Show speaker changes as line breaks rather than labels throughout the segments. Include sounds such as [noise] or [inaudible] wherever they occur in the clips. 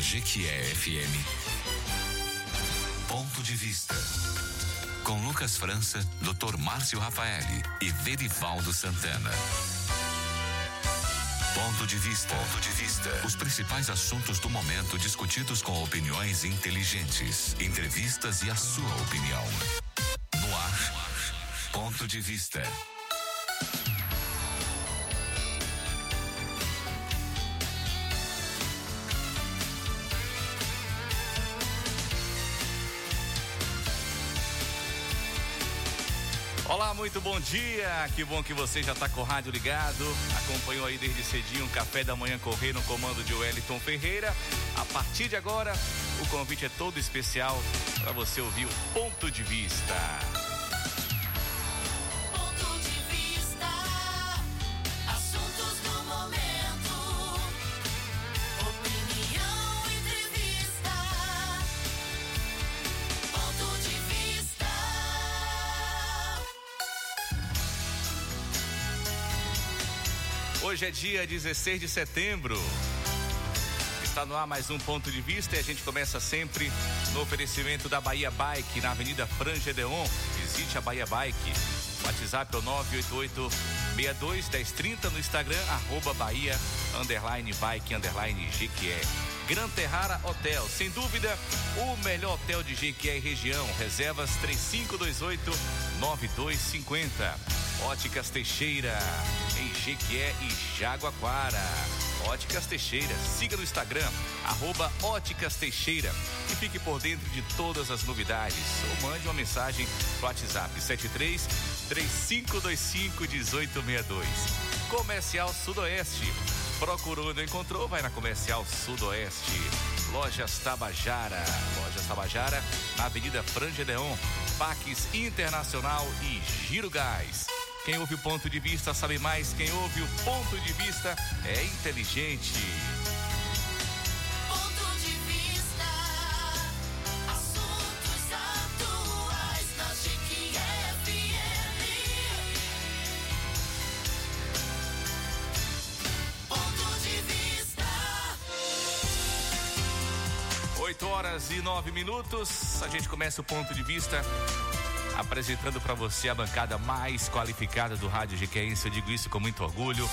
Jequié FM. Ponto de vista. Com Lucas França, Dr. Márcio Rafaeli e Verivaldo Santana. Ponto de vista. Ponto de vista. Os principais assuntos do momento discutidos com opiniões inteligentes, entrevistas e a sua opinião. No ar. Ponto de vista.
Muito bom dia. Que bom que você já está com o rádio ligado. Acompanhou aí desde cedinho o café da manhã correr no comando de Wellington Ferreira. A partir de agora, o convite é todo especial para você ouvir o ponto de vista. Hoje é dia 16 de setembro. Está no ar mais um ponto de vista e a gente começa sempre no oferecimento da Bahia Bike na Avenida Frangedeon. Visite a Bahia Bike. WhatsApp é o 988 62 1030 no Instagram, arroba Bahia, underline bike, underline GQE. Gran Terrara Hotel, sem dúvida, o melhor hotel de Jequié e região. Reservas 3528 9250. Óticas Teixeira, Jequié e Jaguaquara. Óticas Teixeira, siga no Instagram, arroba Óticas Teixeira e fique por dentro de todas as novidades. Ou mande uma mensagem no WhatsApp 73 3525 1862. Comercial Sudoeste. Procurou, não encontrou? Vai na Comercial Sudoeste. Lojas Tabajara. Lojas Tabajara, Avenida Frangedeon, Paques Internacional e Giro Gás. Quem ouve o ponto de vista sabe mais. Quem ouve o ponto de vista é inteligente.
Ponto de vista. Assuntos atuais na FM. Ponto de vista.
8 horas e 9 minutos. A gente começa o ponto de vista apresentando para você a bancada mais qualificada do Rádio Jequense. Eu digo isso com muito orgulho.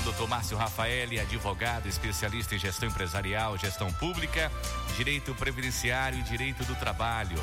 O doutor Márcio Rafael, advogado, especialista em gestão empresarial, gestão pública, direito previdenciário e direito do trabalho.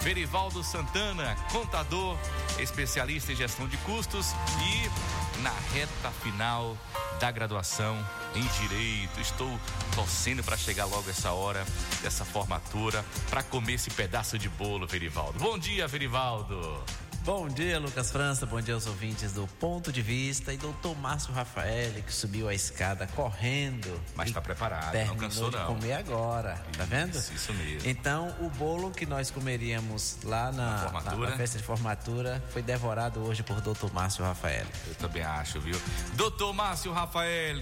Verivaldo Santana, contador, especialista em gestão de custos e na reta final da graduação em direito. Estou torcendo para chegar logo essa hora dessa formatura para comer esse pedaço de bolo, Verivaldo. Bom dia, Verivaldo.
Bom dia, Lucas França. Bom dia aos ouvintes do Ponto de Vista e doutor Márcio Rafael, que subiu a escada correndo.
Mas está preparado, não cansou
de
não.
comer agora, tá vendo?
Isso, isso mesmo.
Então, o bolo que nós comeríamos lá na,
Na
na festa de formatura foi devorado hoje por doutor Márcio Rafael.
Eu também acho, viu? Doutor Márcio Rafael.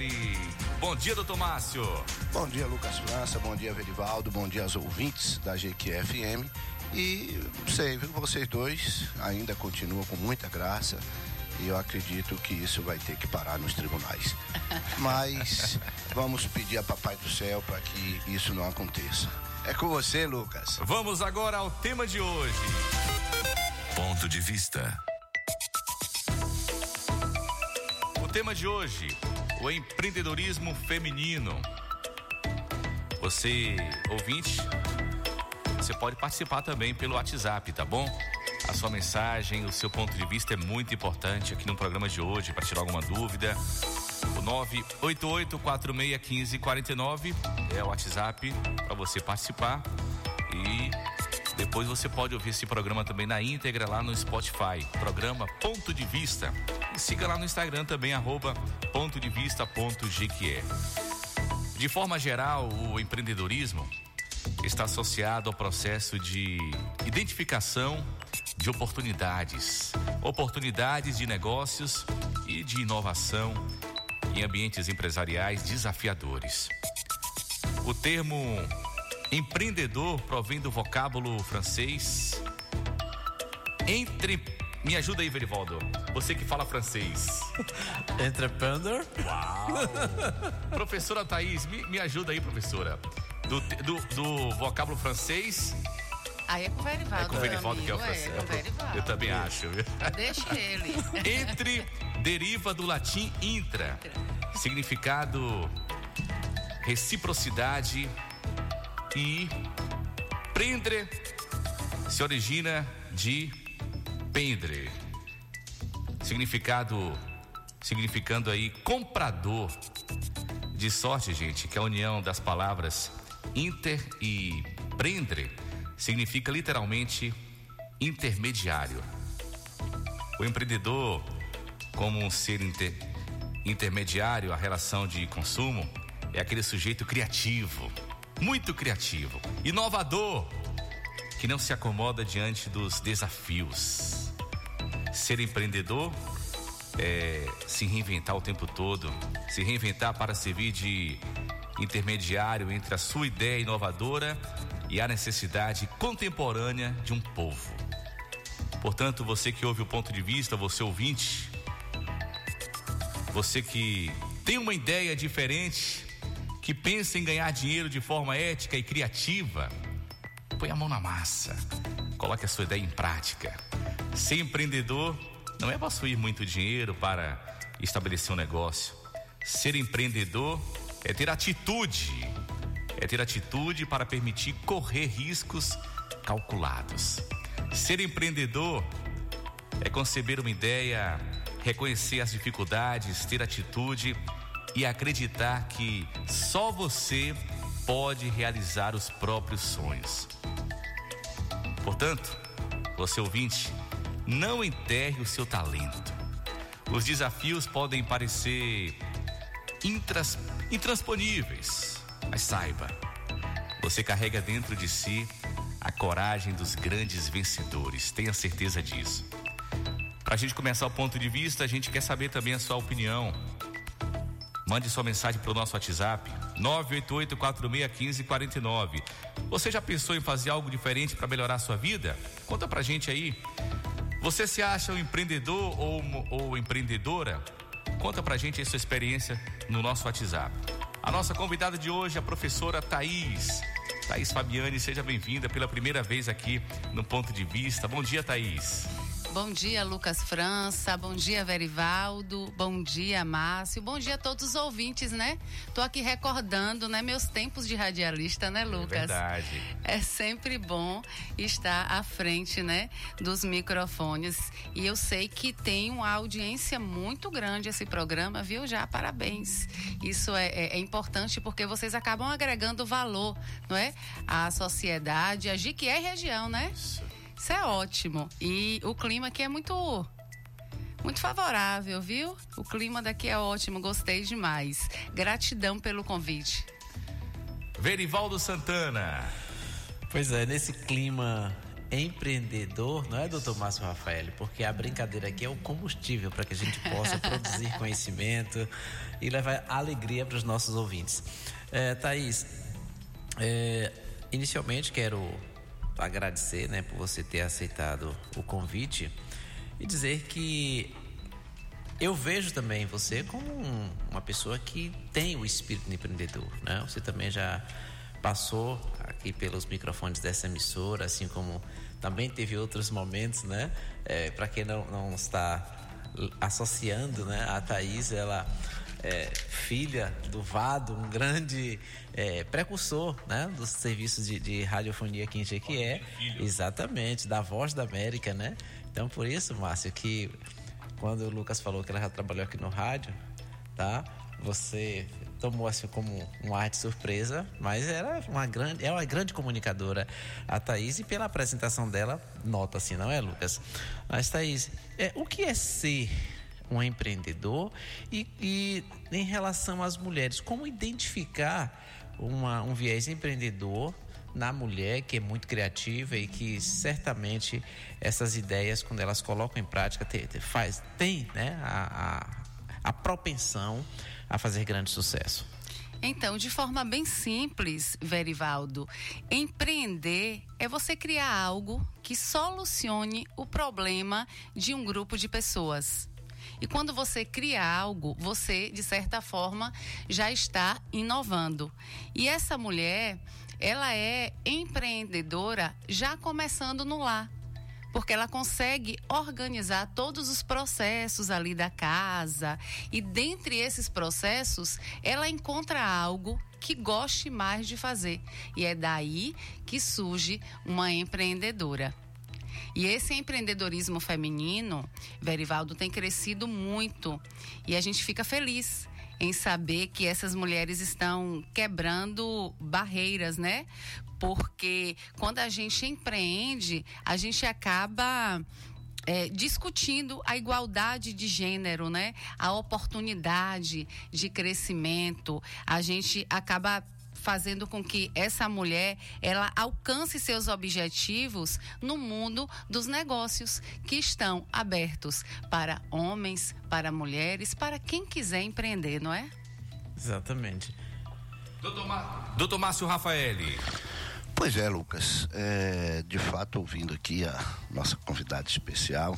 Bom dia, doutor Márcio.
Bom dia, Lucas França. Bom dia, Verivaldo. Bom dia aos ouvintes da GQFM. E sei vocês dois ainda continuam com muita graça. E eu acredito que isso vai ter que parar nos tribunais. [laughs] Mas vamos pedir a Papai do Céu para que isso não aconteça. É com você, Lucas.
Vamos agora ao tema de hoje.
Ponto de vista.
O tema de hoje, o empreendedorismo feminino. Você, ouvinte, você pode participar também pelo WhatsApp, tá bom? A sua mensagem, o seu ponto de vista é muito importante aqui no programa de hoje, para tirar alguma dúvida. O 988461549 é o WhatsApp para você participar. E depois você pode ouvir esse programa também na íntegra lá no Spotify. Programa Ponto de Vista. E siga lá no Instagram também, arroba ponto de. De forma geral, o empreendedorismo está associado ao processo de identificação de oportunidades, oportunidades de negócios e de inovação em ambientes empresariais desafiadores. O termo empreendedor provém do vocábulo francês entre. Me ajuda aí, Verivaldo. Você que fala francês. [laughs]
Entrepreneur?
Uau! [laughs] professora Thaís, me, me ajuda aí, professora. Do, do, do vocábulo francês
Aí é com o Verivaldo.
é com o Verivaldo que é o
amigo,
francês.
É.
Eu também acho.
Deixa ele. [laughs]
Entre deriva do latim intra, significado reciprocidade e prendre se origina de pendre. Significado significando aí comprador. De sorte, gente, que a união das palavras inter e prendre significa literalmente intermediário. O empreendedor, como um ser inter- intermediário à relação de consumo, é aquele sujeito criativo, muito criativo, inovador, que não se acomoda diante dos desafios. Ser empreendedor é se reinventar o tempo todo, se reinventar para servir de intermediário entre a sua ideia inovadora e a necessidade contemporânea de um povo. Portanto, você que ouve o ponto de vista, você ouvinte, você que tem uma ideia diferente, que pensa em ganhar dinheiro de forma ética e criativa, põe a mão na massa, coloque a sua ideia em prática. Ser empreendedor não é possuir muito dinheiro para estabelecer um negócio. Ser empreendedor é ter atitude, é ter atitude para permitir correr riscos calculados. Ser empreendedor é conceber uma ideia, reconhecer as dificuldades, ter atitude e acreditar que só você pode realizar os próprios sonhos. Portanto, você ouvinte, não enterre o seu talento. Os desafios podem parecer intras, intransponíveis, mas saiba, você carrega dentro de si a coragem dos grandes vencedores, tenha certeza disso. Para a gente começar o ponto de vista, a gente quer saber também a sua opinião. Mande sua mensagem para o nosso WhatsApp 988-461549. Você já pensou em fazer algo diferente para melhorar a sua vida? Conta pra gente aí. Você se acha um empreendedor ou, ou empreendedora? Conta pra gente sua experiência no nosso WhatsApp. A nossa convidada de hoje é a professora Thaís. Thaís Fabiane, seja bem-vinda pela primeira vez aqui no Ponto de Vista. Bom dia, Thaís.
Bom dia, Lucas França. Bom dia, Verivaldo. Bom dia, Márcio. Bom dia a todos os ouvintes, né? Tô aqui recordando, né, meus tempos de radialista, né, Lucas?
Verdade.
É sempre bom estar à frente, né, dos microfones. E eu sei que tem uma audiência muito grande esse programa, viu? Já parabéns. Isso é, é- é importante porque vocês acabam agregando valor, não é? À sociedade, a Jiquié região, né?
Isso.
Isso é ótimo. E o clima aqui é muito muito favorável, viu? O clima daqui é ótimo, gostei demais. Gratidão pelo convite.
Verivaldo Santana.
Pois é, nesse clima empreendedor, não é, doutor Márcio Rafael? Porque a brincadeira aqui é o combustível para que a gente possa [laughs] produzir conhecimento e levar alegria para os nossos ouvintes. É, Thaís, é, inicialmente quero agradecer né, por você ter aceitado o convite e dizer que eu vejo também você como um- uma pessoa que tem o espírito de empreendedor, né? Você também já passou aqui pelos microfones dessa emissora, assim como também teve outros momentos, né? Para quem não, não está associando, né? A Thaís, ela é filha do Vado, um grande é, precursor, né? Dos serviços de, de radiofonia aqui em Jequié. Exatamente, da Voz da América, né? Então, por isso, Márcio, que quando o Lucas falou que ela já trabalhou aqui no rádio, tá? Você tomou assim como um ar de surpresa, mas era uma grande, é uma grande comunicadora a Thaís e pela apresentação dela, nota assim, não é, Lucas? Mas Thaís, é, o que é ser um empreendedor e, e em relação às mulheres, como identificar uma, um viés empreendedor na mulher que é muito criativa e que certamente essas ideias quando elas colocam em prática te- te- faz tem né a, a, a propensão a fazer grande sucesso
Então, de forma bem simples, Verivaldo, empreender é você criar algo que solucione o problema de um grupo de pessoas. E quando você cria algo, você, de certa forma, já está inovando. E essa mulher, ela é empreendedora já começando no lar porque ela consegue organizar todos os processos ali da casa e dentre esses processos ela encontra algo que goste mais de fazer e é daí que surge uma empreendedora. E esse empreendedorismo feminino, Verivaldo, tem crescido muito e a gente fica feliz em saber que essas mulheres estão quebrando barreiras, né? Porque quando a gente empreende, a gente acaba é, discutindo a igualdade de gênero, né? A oportunidade de crescimento. A gente acaba fazendo com que essa mulher ela alcance seus objetivos no mundo dos negócios que estão abertos para homens, para mulheres, para quem quiser empreender, não é?
Exatamente.
Doutor, Má- Doutor Márcio Rafaeli.
Pois é, Lucas. É, de fato, ouvindo aqui a nossa convidada especial,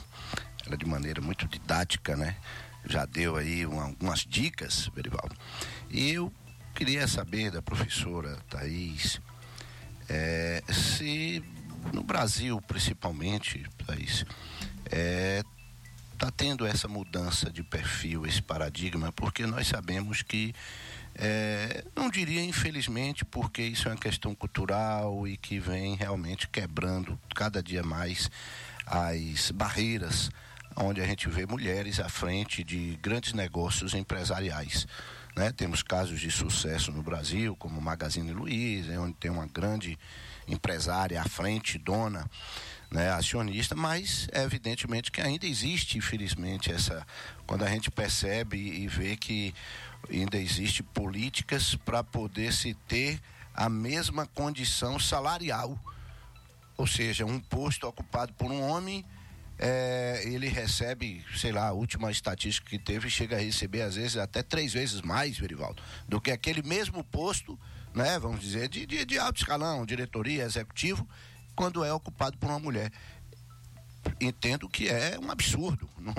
ela de maneira muito didática, né? Já deu aí uma- algumas dicas, Verivaldo. E eu queria saber da professora Thaís é, se no Brasil, principalmente, Thaís, está tendo essa mudança de perfil, esse paradigma, porque nós sabemos que, é, não diria infelizmente, porque isso é uma questão cultural e que vem realmente quebrando cada dia mais as barreiras onde a gente vê mulheres à frente de grandes negócios empresariais. Né? Temos casos de sucesso no Brasil, como Magazine Luiza, onde tem uma grande empresária à frente, dona, né, acionista, mas é evidentemente que ainda existe, infelizmente, essa. Quando a gente percebe e vê que ainda existe políticas para poder se ter a mesma condição salarial. Ou seja, um posto ocupado por um homem, é, ele recebe, sei lá, a última estatística que teve, chega a receber às vezes até três vezes mais, Verivaldo, do que aquele mesmo posto, né, vamos dizer, de, de, de alto escalão, diretoria, executivo, quando é ocupado por uma mulher. Entendo que é um absurdo [laughs] não,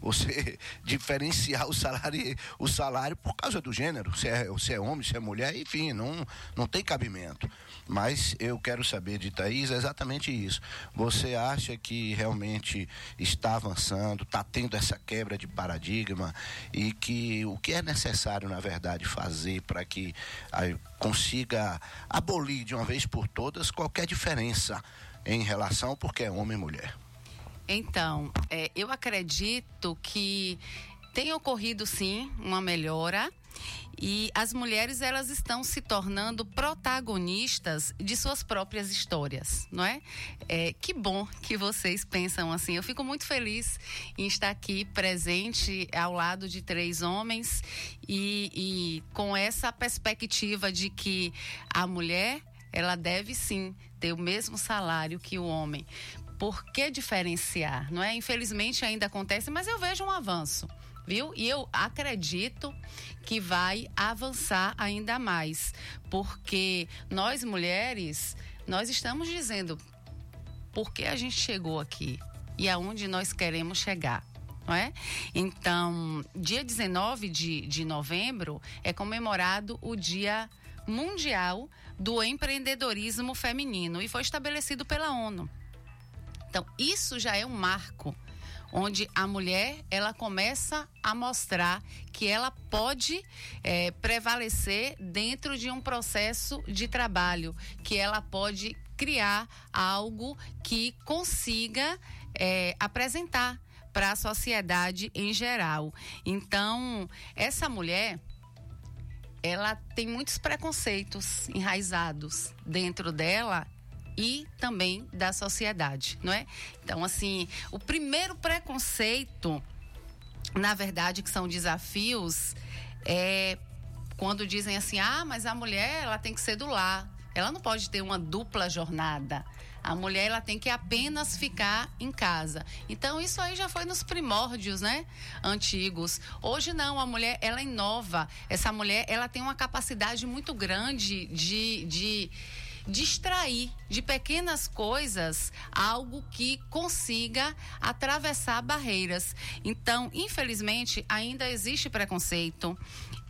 você [laughs] diferenciar o salário, o salário por causa do gênero, se é, se é homem, se é mulher, enfim, não, não tem cabimento. Mas eu quero saber de Thaís exatamente isso. Você acha que realmente está avançando, está tendo essa quebra de paradigma e que o que é necessário, na verdade, fazer para que consiga abolir de uma vez por todas qualquer diferença em relação porque é homem e mulher?
Então, é, eu acredito que tem ocorrido sim uma melhora e as mulheres elas estão se tornando protagonistas de suas próprias histórias, não é? é? Que bom que vocês pensam assim. Eu fico muito feliz em estar aqui presente ao lado de três homens e, e com essa perspectiva de que a mulher ela deve sim ter o mesmo salário que o homem. Por que diferenciar? Não é? Infelizmente ainda acontece, mas eu vejo um avanço, viu? E eu acredito que vai avançar ainda mais, porque nós mulheres, nós estamos dizendo por que a gente chegou aqui e aonde nós queremos chegar. Não é? Então, dia 19 de, de novembro é comemorado o Dia Mundial do Empreendedorismo Feminino e foi estabelecido pela ONU. Então, isso já é um marco onde a mulher ela começa a mostrar que ela pode eh, prevalecer dentro de um processo de trabalho, que ela pode criar algo que consiga eh, apresentar para a sociedade em geral. Então, essa mulher ela tem muitos preconceitos enraizados dentro dela e também da sociedade, não é? Então, assim, o primeiro preconceito, na verdade, que são desafios, é quando dizem assim: ah, mas a mulher ela tem que ser do lar, ela não pode ter uma dupla jornada. A mulher ela tem que apenas ficar em casa. Então isso aí já foi nos primórdios, né? Antigos. Hoje não, a mulher ela inova. Essa mulher ela tem uma capacidade muito grande de, de distrair de pequenas coisas algo que consiga atravessar barreiras. Então, infelizmente, ainda existe preconceito.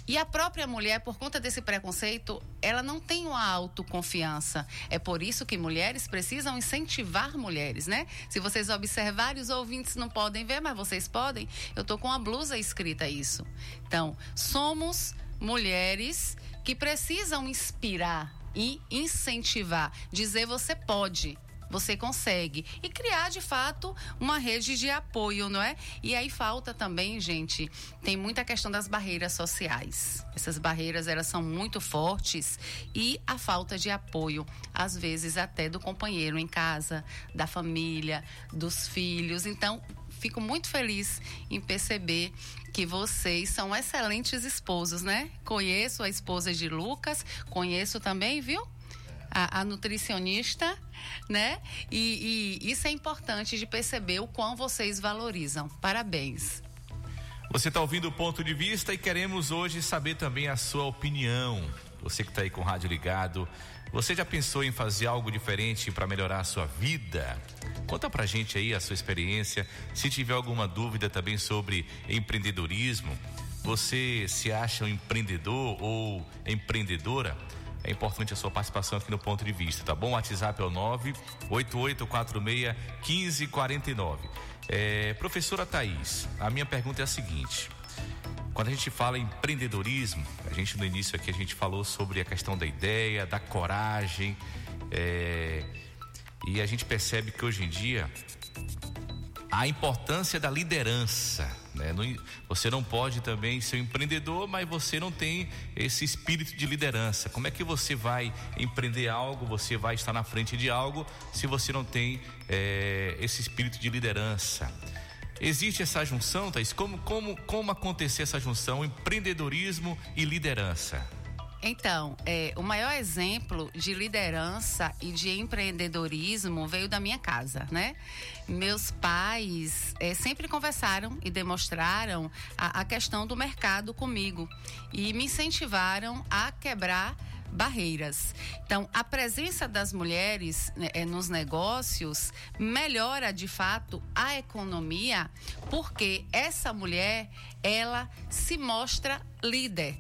E a própria mulher, por conta desse preconceito, ela não tem uma autoconfiança. É por isso que mulheres precisam incentivar mulheres, né? Se vocês observarem, os ouvintes não podem ver, mas vocês podem. Eu tô com a blusa escrita isso. Então, somos mulheres que precisam inspirar e incentivar, dizer você pode. Você consegue. E criar, de fato, uma rede de apoio, não é? E aí falta também, gente, tem muita questão das barreiras sociais. Essas barreiras, elas são muito fortes e a falta de apoio, às vezes até do companheiro em casa, da família, dos filhos. Então, fico muito feliz em perceber que vocês são excelentes esposos, né? Conheço a esposa de Lucas, conheço também, viu? A, a nutricionista, né? E, e isso é importante de perceber o quão vocês valorizam. Parabéns.
Você está ouvindo o ponto de vista e queremos hoje saber também a sua opinião. Você que está aí com o rádio ligado, você já pensou em fazer algo diferente para melhorar a sua vida? Conta pra gente aí a sua experiência. Se tiver alguma dúvida também sobre empreendedorismo, você se acha um empreendedor ou empreendedora? É importante a sua participação aqui no ponto de vista, tá bom? O WhatsApp é o 988461549. É, professora Thaís, a minha pergunta é a seguinte. Quando a gente fala em empreendedorismo, a gente no início aqui a gente falou sobre a questão da ideia, da coragem, é, e a gente percebe que hoje em dia a importância da liderança. Né? Você não pode também ser um empreendedor, mas você não tem esse espírito de liderança. Como é que você vai empreender algo, você vai estar na frente de algo, se você não tem eh, esse espírito de liderança? Existe essa junção, Thaís? Como, como, como acontecer essa junção, empreendedorismo e liderança?
Então, é, o maior exemplo de liderança e de empreendedorismo veio da minha casa, né? Meus pais é, sempre conversaram e demonstraram a, a questão do mercado comigo e me incentivaram a quebrar barreiras. Então, a presença das mulheres né, eh, nos negócios melhora de fato a economia, porque essa mulher ela se mostra líder.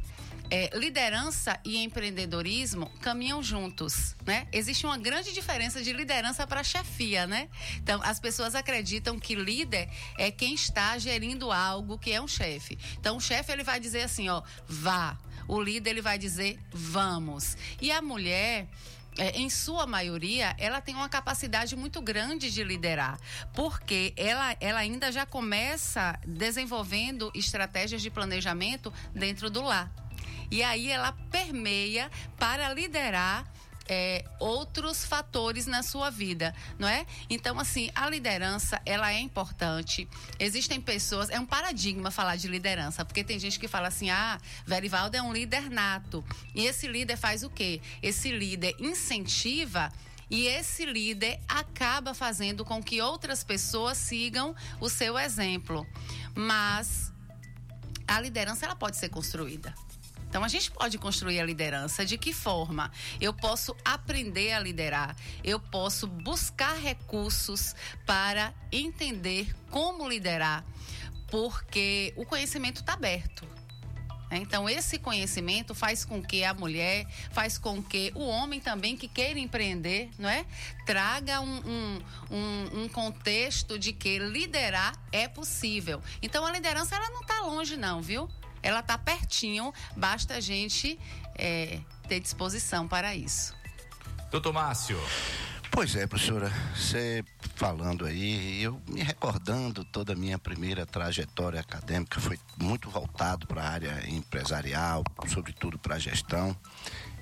É, liderança e empreendedorismo caminham juntos, né? Existe uma grande diferença de liderança para chefia, né? Então, as pessoas acreditam que líder é quem está gerindo algo que é um chefe. Então, o chefe ele vai dizer assim, ó, vá. O líder ele vai dizer vamos. E a mulher é, em sua maioria, ela tem uma capacidade muito grande de liderar, porque ela, ela ainda já começa desenvolvendo estratégias de planejamento dentro do lar. E aí ela permeia para liderar é, outros fatores na sua vida, não é? Então, assim, a liderança, ela é importante. Existem pessoas, é um paradigma falar de liderança, porque tem gente que fala assim, ah, Verivaldo é um líder nato. E esse líder faz o quê? Esse líder incentiva e esse líder acaba fazendo com que outras pessoas sigam o seu exemplo. Mas a liderança, ela pode ser construída. Então a gente pode construir a liderança de que forma? Eu posso aprender a liderar, eu posso buscar recursos para entender como liderar, porque o conhecimento está aberto. né? Então, esse conhecimento faz com que a mulher, faz com que o homem também que queira empreender, não é? Traga um, um, um, um contexto de que liderar é possível. Então, a liderança, ela não está longe, não, viu? Ela está pertinho, basta a gente é, ter disposição para isso.
Doutor Márcio,
Pois é, professora, você falando aí, eu me recordando toda a minha primeira trajetória acadêmica, foi muito voltado para a área empresarial, sobretudo para a gestão,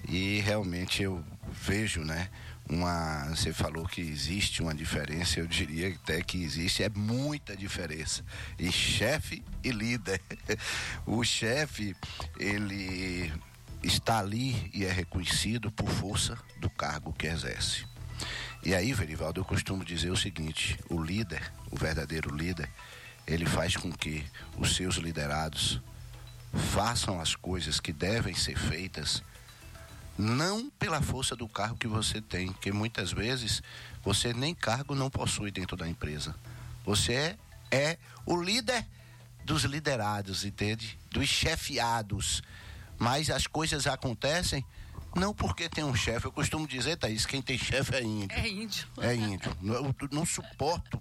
e realmente eu vejo, né, uma, você falou que existe uma diferença, eu diria até que existe, é muita diferença em chefe e líder. [laughs] O chefe, ele está ali e é reconhecido por força do cargo que exerce. E aí, Verivaldo, eu costumo dizer o seguinte: o líder, o verdadeiro líder, ele faz com que os seus liderados façam as coisas que devem ser feitas Não pela força do cargo que você tem, porque muitas vezes você nem cargo não possui dentro da empresa. Você é, é o líder dos liderados, entende? Dos chefiados. Mas as coisas acontecem não porque tem um chefe. Eu costumo dizer, Thaís, quem tem chefe é índio.
É índio.
É índio. [laughs] Eu não suporto,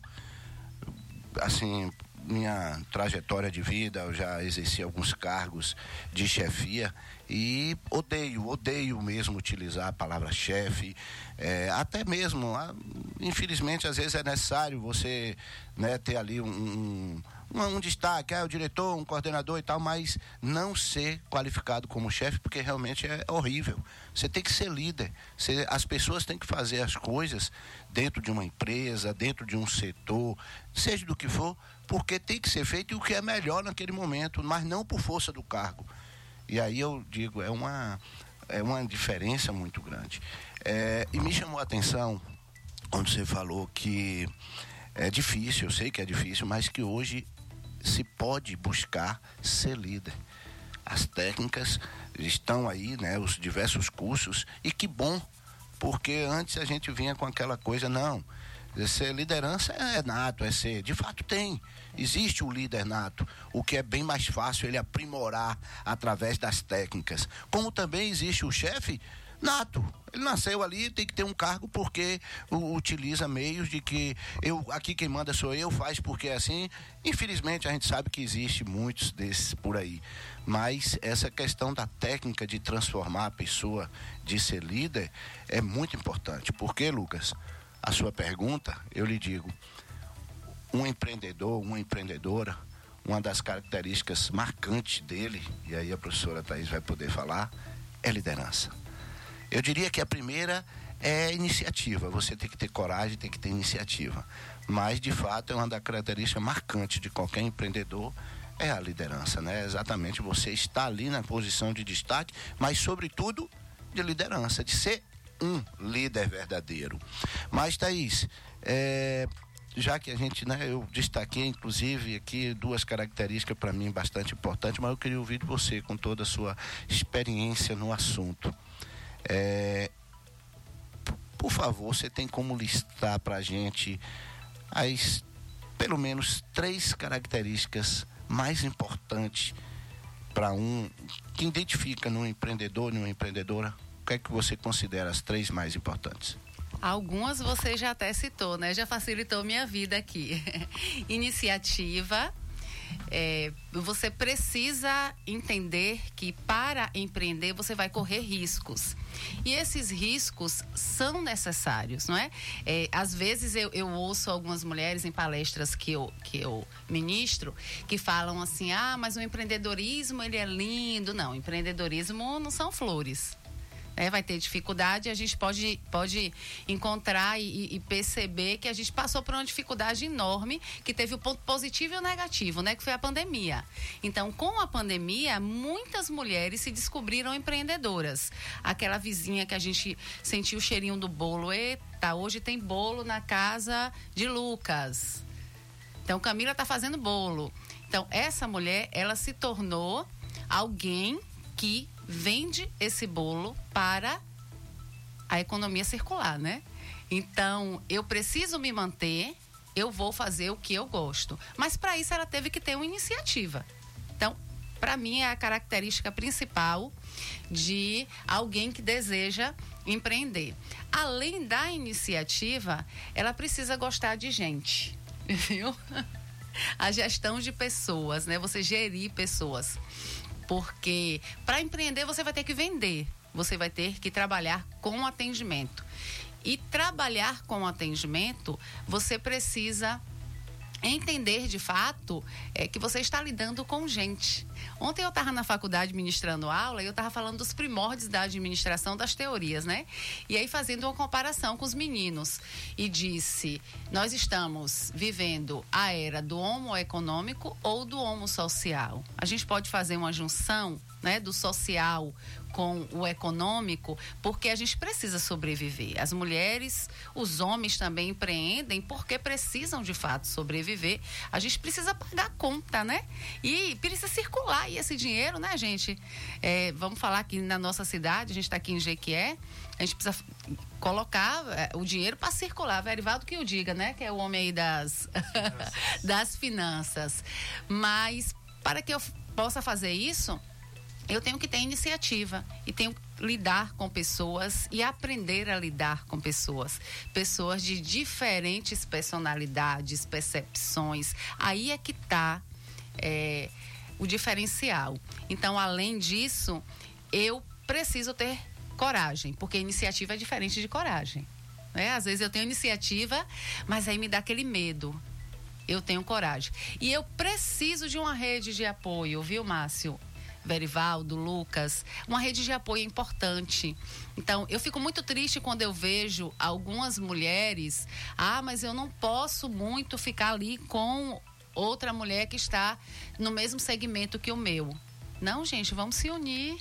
assim, minha trajetória de vida, eu já exerci alguns cargos de chefia e odeio, odeio mesmo utilizar a palavra chefe. É, até mesmo, ah, infelizmente, às vezes é necessário você né, ter ali um, um, um, um destaque, ah, o diretor, um coordenador e tal, mas não ser qualificado como chefe, porque realmente é horrível. Você tem que ser líder. Você, as pessoas têm que fazer as coisas dentro de uma empresa, dentro de um setor, seja do que for, porque tem que ser feito o que é melhor naquele momento, mas não por força do cargo. E aí eu digo, é uma, é uma diferença muito grande. É, e me chamou a atenção quando você falou que é difícil, eu sei que é difícil, mas que hoje se pode buscar ser líder. As técnicas estão aí, né, os diversos cursos, e que bom, porque antes a gente vinha com aquela coisa, não, ser liderança é nato, é ser. De fato tem. Existe o líder nato, o que é bem mais fácil ele aprimorar através das técnicas. Como também existe o chefe nato. Ele nasceu ali, tem que ter um cargo porque utiliza meios de que eu aqui quem manda sou eu, faz porque é assim. Infelizmente a gente sabe que existe muitos desses por aí. Mas essa questão da técnica de transformar a pessoa, de ser líder, é muito importante. Porque, Lucas, a sua pergunta, eu lhe digo, um empreendedor, uma empreendedora, uma das características marcantes dele, e aí a professora Thais vai poder falar, é liderança. Eu diria que a primeira é iniciativa. Você tem que ter coragem, tem que ter iniciativa. Mas, de fato, é uma das características marcantes de qualquer empreendedor é a liderança, né? Exatamente, você está ali na posição de destaque, mas, sobretudo, de liderança, de ser um líder verdadeiro. Mas, Thaís, é, já que a gente, né, eu destaquei inclusive aqui duas características para mim bastante importantes, mas eu queria ouvir de você com toda a sua experiência no assunto. É, por favor, você tem como listar para a gente as pelo menos três características mais importantes para um que identifica no empreendedor, numa empreendedora? O que é que você considera as três mais importantes?
Algumas você já até citou, né? Já facilitou minha vida aqui. [laughs] Iniciativa. É, você precisa entender que para empreender você vai correr riscos. E esses riscos são necessários, não é? é às vezes eu, eu, ouço algumas mulheres em palestras que eu, que eu ministro que falam assim: ah, mas o empreendedorismo ele é lindo. Não, empreendedorismo não são flores né, vai ter dificuldade, a gente pode, pode encontrar e, e, perceber que a gente passou por uma dificuldade enorme, que teve o ponto positivo e o negativo, né? Que foi a pandemia. Então, com a pandemia, muitas mulheres se descobriram empreendedoras. Aquela vizinha que a gente sentiu o cheirinho do bolo, eita, hoje tem bolo na casa de Lucas. Então, Camila está fazendo bolo. Então, essa mulher, ela se tornou alguém que vende esse bolo para a economia circular, né? Então, eu preciso me manter, eu vou fazer o que eu gosto. Mas para isso ela teve que ter uma iniciativa. Então, para mim é a característica principal de alguém que deseja empreender. Além da iniciativa, ela precisa gostar de gente, [laughs] viu? A gestão de pessoas, né? Você gerir pessoas. Porque para empreender você vai ter que vender, você vai ter que trabalhar com atendimento. E trabalhar com atendimento, você precisa entender de fato é, que você está lidando com gente. Ontem eu estava na faculdade ministrando aula e eu estava falando dos primórdios da administração das teorias, né? E aí fazendo uma comparação com os meninos. E disse: nós estamos vivendo a era do homo econômico ou do homo social. A gente pode fazer uma junção né, do social com o econômico, porque a gente precisa sobreviver. As mulheres, os homens também empreendem porque precisam de fato sobreviver. A gente precisa pagar a conta, né? E precisa circular. E esse dinheiro, né, gente? é, vamos falar aqui na nossa cidade, a gente está aqui em Jequié, a gente precisa colocar é, o dinheiro para circular. Verivaldo que o diga, né? Que é o homem aí das, [laughs] das finanças. Mas para que eu possa fazer isso, eu tenho que ter iniciativa e tenho que lidar com pessoas e aprender a lidar com pessoas. Pessoas de diferentes personalidades, percepções. Aí é que está é, o diferencial. Então, além disso, eu preciso ter coragem, porque iniciativa é diferente de coragem. Né? Às vezes eu tenho iniciativa, mas aí me dá aquele medo. Eu tenho coragem. E eu preciso de uma rede de apoio, viu, Márcio? Verivaldo, Lucas, uma rede de apoio é importante. Então, eu fico muito triste quando eu vejo algumas mulheres, ah, mas eu não posso muito ficar ali com outra mulher que está no mesmo segmento que o meu. Não, gente, vamos se unir.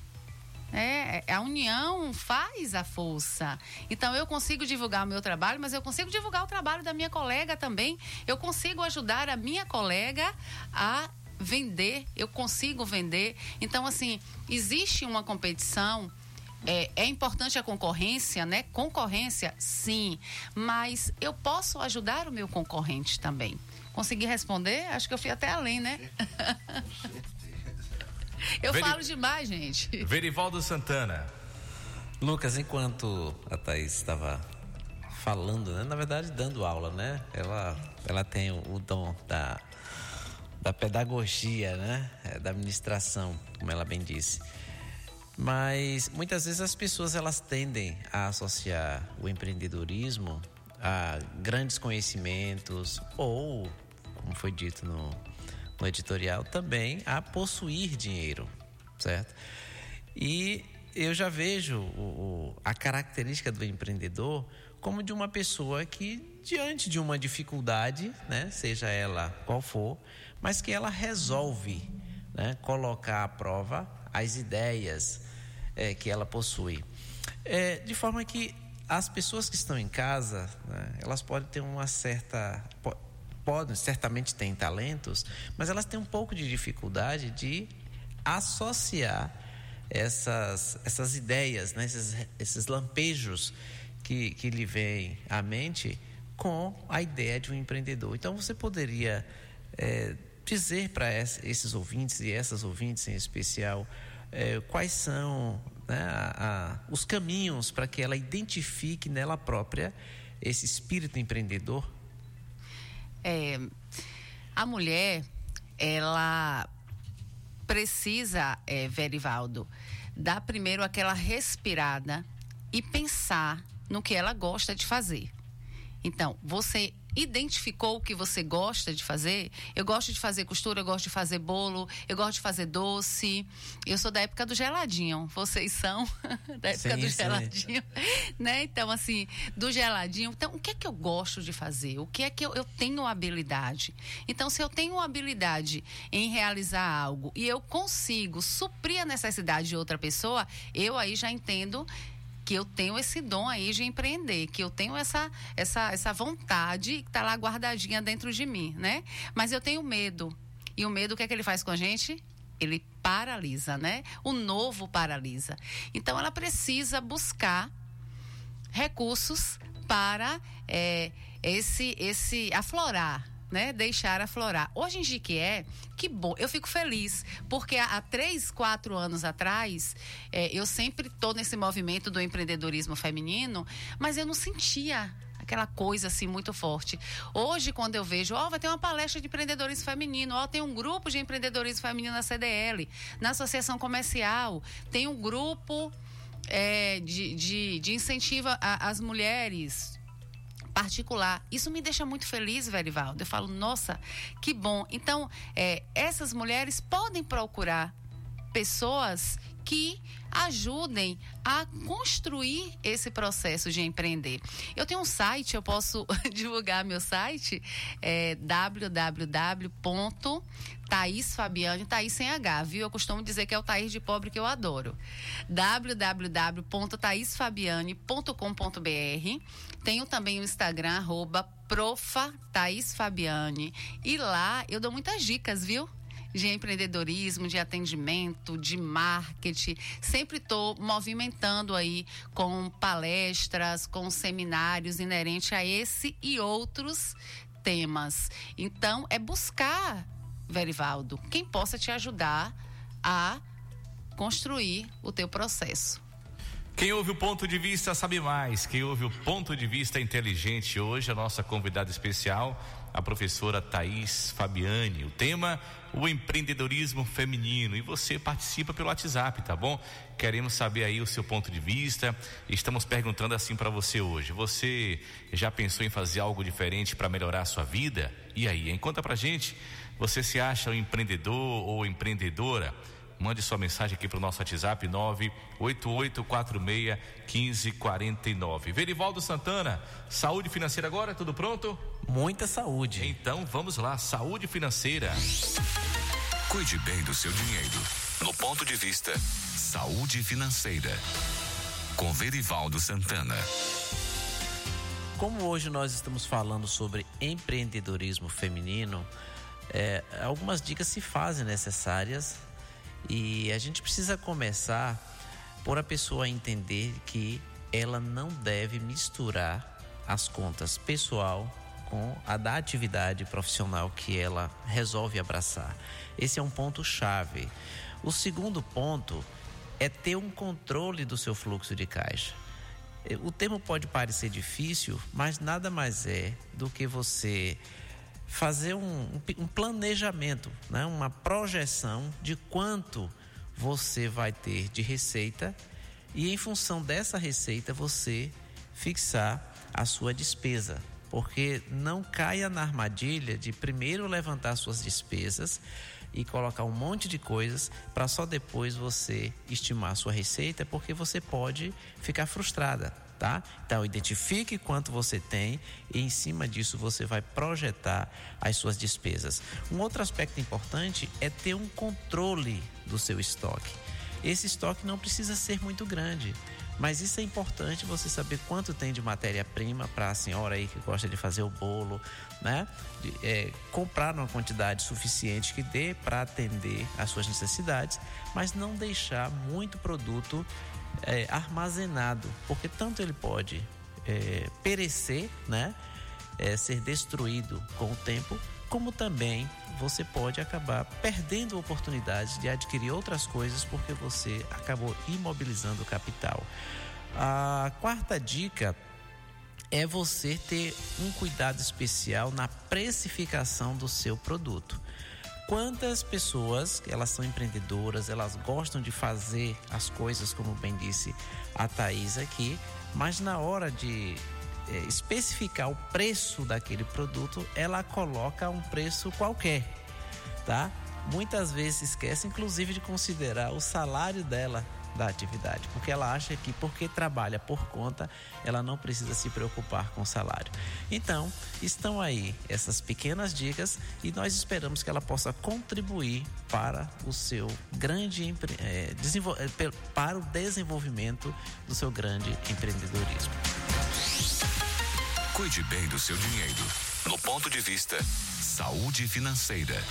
É, a união faz a força. Então eu consigo divulgar o meu trabalho, mas eu consigo divulgar o trabalho da minha colega também. Eu consigo ajudar a minha colega a vender, eu consigo vender. Então, assim, existe uma competição. É, é, importante a concorrência, né? Concorrência, sim. Mas eu posso ajudar o meu concorrente também. Consegui responder? Acho que eu fui até além, né? [laughs] eu
Veri-
falo demais, gente.
Verivaldo Santana.
Lucas, enquanto a Thaís estava falando, né? na verdade dando aula, né? Ela, ela tem o, o dom da, da pedagogia, né? É, Da administração, como ela bem disse. Mas muitas vezes as pessoas elas tendem a associar o empreendedorismo a grandes conhecimentos ou, como foi dito no, no editorial, também a possuir dinheiro, certo? E eu já vejo o- o- a característica do empreendedor como de uma pessoa que, diante de uma dificuldade, né, seja ela qual for, mas que ela resolve né, colocar à prova as ideias eh, que ela possui. Eh, de forma que as pessoas que estão em casa, né, elas podem ter uma certa. po- Podem, certamente têm talentos, mas elas têm um pouco de dificuldade de associar essas, essas ideias, né, esses, esses lampejos que, que lhe vêm à mente com a ideia de um empreendedor. Então, você poderia eh, dizer para esses ouvintes e essas ouvintes em especial eh, quais são né, a- a- os caminhos para que ela identifique nela própria esse espírito empreendedor?
É, a mulher, ela precisa, é, Verivaldo, dar primeiro aquela respirada e pensar no que ela gosta de fazer. Então, você identificou o que você gosta de fazer? Eu gosto de fazer costura, eu gosto de fazer bolo, eu gosto de fazer doce. Eu sou da época do geladinho. Vocês são [laughs] da época
Sim,
do
sim.
geladinho, né? Então, assim, do geladinho. Então, o que é que eu gosto de fazer? O que é que eu, eu tenho habilidade? Então, se eu tenho habilidade em realizar algo e eu consigo suprir a necessidade de outra pessoa, eu aí já entendo que eu tenho esse dom aí de empreender, que eu tenho essa essa essa vontade que está lá guardadinha dentro de mim, né? Mas eu tenho medo. E o medo o que é que ele faz com a gente? Ele paralisa, né? O novo paralisa. Então ela precisa buscar recursos para é, esse esse aflorar né, deixar aflorar. Hoje em Jiquié, que bom, eu fico feliz, porque há, há três, quatro anos atrás, é, eu sempre estou nesse movimento do empreendedorismo feminino, mas eu não sentia aquela coisa assim muito forte. Hoje, quando eu vejo, ó, vai ter uma palestra de empreendedorismo feminino, ó, tem um grupo de empreendedorismo feminino na CDL, na Associação Comercial, tem um grupo é, de, de, de incentivo às mulheres particular. Isso me deixa muito feliz, Verivaldo. Eu falo, nossa, que bom. Então, é, essas mulheres podem procurar pessoas que ajudem a construir esse processo de empreender. Eu tenho um site, eu posso [laughs] divulgar meu site, é www. Fabiane, Thaís sem H, viu? Eu costumo dizer que é o Thaís de pobre que eu adoro. www.thaisfabiane.com.br Tenho também o Instagram, arroba profa Thaís Fabiane. E lá eu dou muitas dicas, viu? De empreendedorismo, de atendimento, de marketing. Sempre estou movimentando aí com palestras, com seminários inerentes a esse e outros temas. Então, é buscar, Verivaldo, quem possa te ajudar a construir o teu processo.
Quem ouve o ponto de vista sabe mais. Quem ouve o ponto de vista inteligente hoje, a nossa convidada especial, a professora Thaís Fabiane. O tema, o empreendedorismo feminino. E você participa pelo WhatsApp, tá bom? Queremos saber aí o seu ponto de vista. Estamos perguntando assim para você hoje. Você já pensou em fazer algo diferente para melhorar a sua vida? E aí, hein? conta pra gente. Você se acha um empreendedor ou empreendedora? Mande sua mensagem aqui para o nosso WhatsApp 988461549. Verivaldo Santana, saúde financeira agora, tudo pronto?
Muita saúde.
Então vamos lá, saúde financeira.
Cuide bem do seu dinheiro. No ponto de vista Saúde Financeira. Com Verivaldo Santana.
Como hoje nós estamos falando sobre empreendedorismo feminino, é, algumas dicas se fazem necessárias e a gente precisa começar por a pessoa entender que ela não deve misturar as contas pessoal com a da atividade profissional que ela resolve abraçar. Esse é um ponto chave. O segundo ponto é ter um controle do seu fluxo de caixa. O termo pode parecer difícil, mas nada mais é do que você fazer um, um planejamento, né? uma projeção de quanto você vai ter de receita e, em função dessa receita, você fixar a sua despesa. Porque não caia na armadilha de primeiro levantar suas despesas e colocar um monte de coisas para só depois você estimar sua receita, porque você pode ficar frustrada tá? Então identifique quanto você tem e em cima disso você vai projetar as suas despesas. Um outro aspecto importante é ter um controle do seu estoque. Esse estoque não precisa ser muito grande. Mas isso é importante você saber quanto tem de matéria-prima para a senhora aí que gosta de fazer o bolo, né? De, é, comprar uma quantidade suficiente que dê para atender às suas necessidades, mas não deixar muito produto é, armazenado, porque tanto ele pode é, perecer, né? É, ser destruído com o tempo, como também você pode acabar perdendo oportunidades de adquirir outras coisas porque você acabou imobilizando o capital. A quarta dica é você ter um cuidado especial na precificação do seu produto. Quantas pessoas, elas são empreendedoras, elas gostam de fazer as coisas, como bem disse a Thaís aqui, mas na hora de é, especificar o preço daquele produto, ela coloca um preço qualquer, tá? Muitas vezes esquece, inclusive, de considerar o salário dela da atividade, porque ela acha que porque trabalha por conta, ela não precisa se preocupar com o salário. Então, estão aí essas pequenas dicas e nós esperamos que ela possa contribuir para o seu grande é, para o desenvolvimento do seu grande empreendedorismo.
Cuide bem do seu dinheiro. No ponto de vista Saúde Financeira.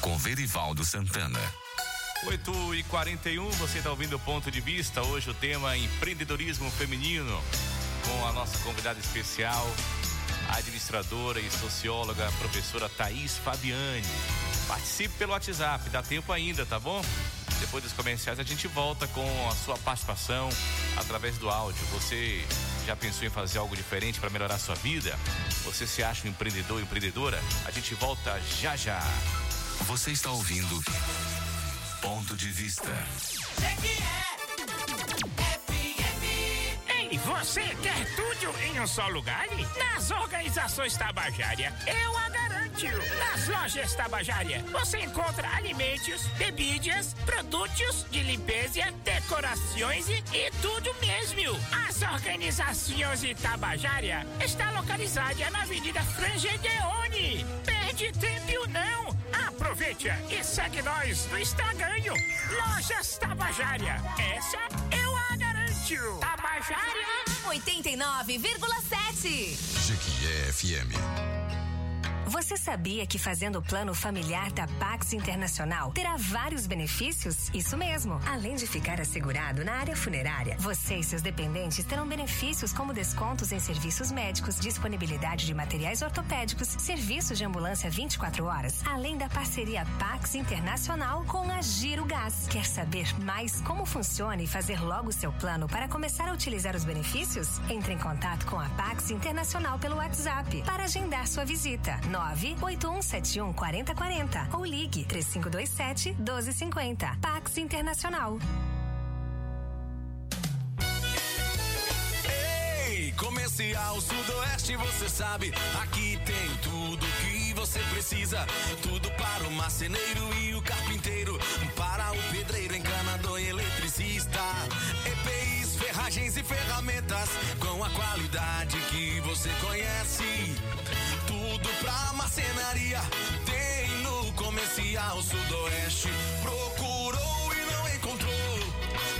Com Verivaldo Santana.
8 e 41 você está ouvindo o ponto de vista. Hoje o tema empreendedorismo feminino com a nossa convidada especial, a administradora e socióloga, professora Thaís Fabiane. Participe pelo WhatsApp, dá tempo ainda, tá bom? Depois dos comerciais a gente volta com a sua participação através do áudio. Você já pensou em fazer algo diferente para melhorar sua vida? Você se acha um empreendedor empreendedora? A gente volta já já.
Você está ouvindo Ponto de Vista.
Ei, você quer tudo em um só lugar? Nas organizações Tabajara, eu a garanto. Nas lojas Tabajara, você encontra alimentos, bebidas, produtos de limpeza, decorações e, e tudo mesmo. As organizações Tabajara está localizada na Avenida Frangedeone. Perde tempo não. Aproveite e segue nós no Instagram. Lojas Tabajara. Essa eu a garanto. Tabajara
89,7.
Jequié FM.
Você sabia que fazendo o plano familiar da Pax Internacional terá vários benefícios? Isso mesmo. Além de ficar assegurado na área funerária, você e seus dependentes terão benefícios como descontos em serviços médicos, disponibilidade de materiais ortopédicos, serviços de ambulância 24 horas, além da parceria Pax Internacional com a Giro Gás. Quer saber mais como funciona e fazer logo seu plano para começar a utilizar os benefícios? Entre em contato com a Pax Internacional pelo WhatsApp para agendar sua visita. 98171 4040 ou ligue 3527 1250. Pax Internacional.
Ei, Comercial Sudoeste, você sabe, aqui tem tudo que você precisa. Tudo para o marceneiro e o carpinteiro, para o pedreiro, encanador e eletricista. EPIs, ferragens e ferramentas com a qualidade que você conhece. Tudo pra marcenaria tem no Comercial Sudoeste. Procurou e não encontrou.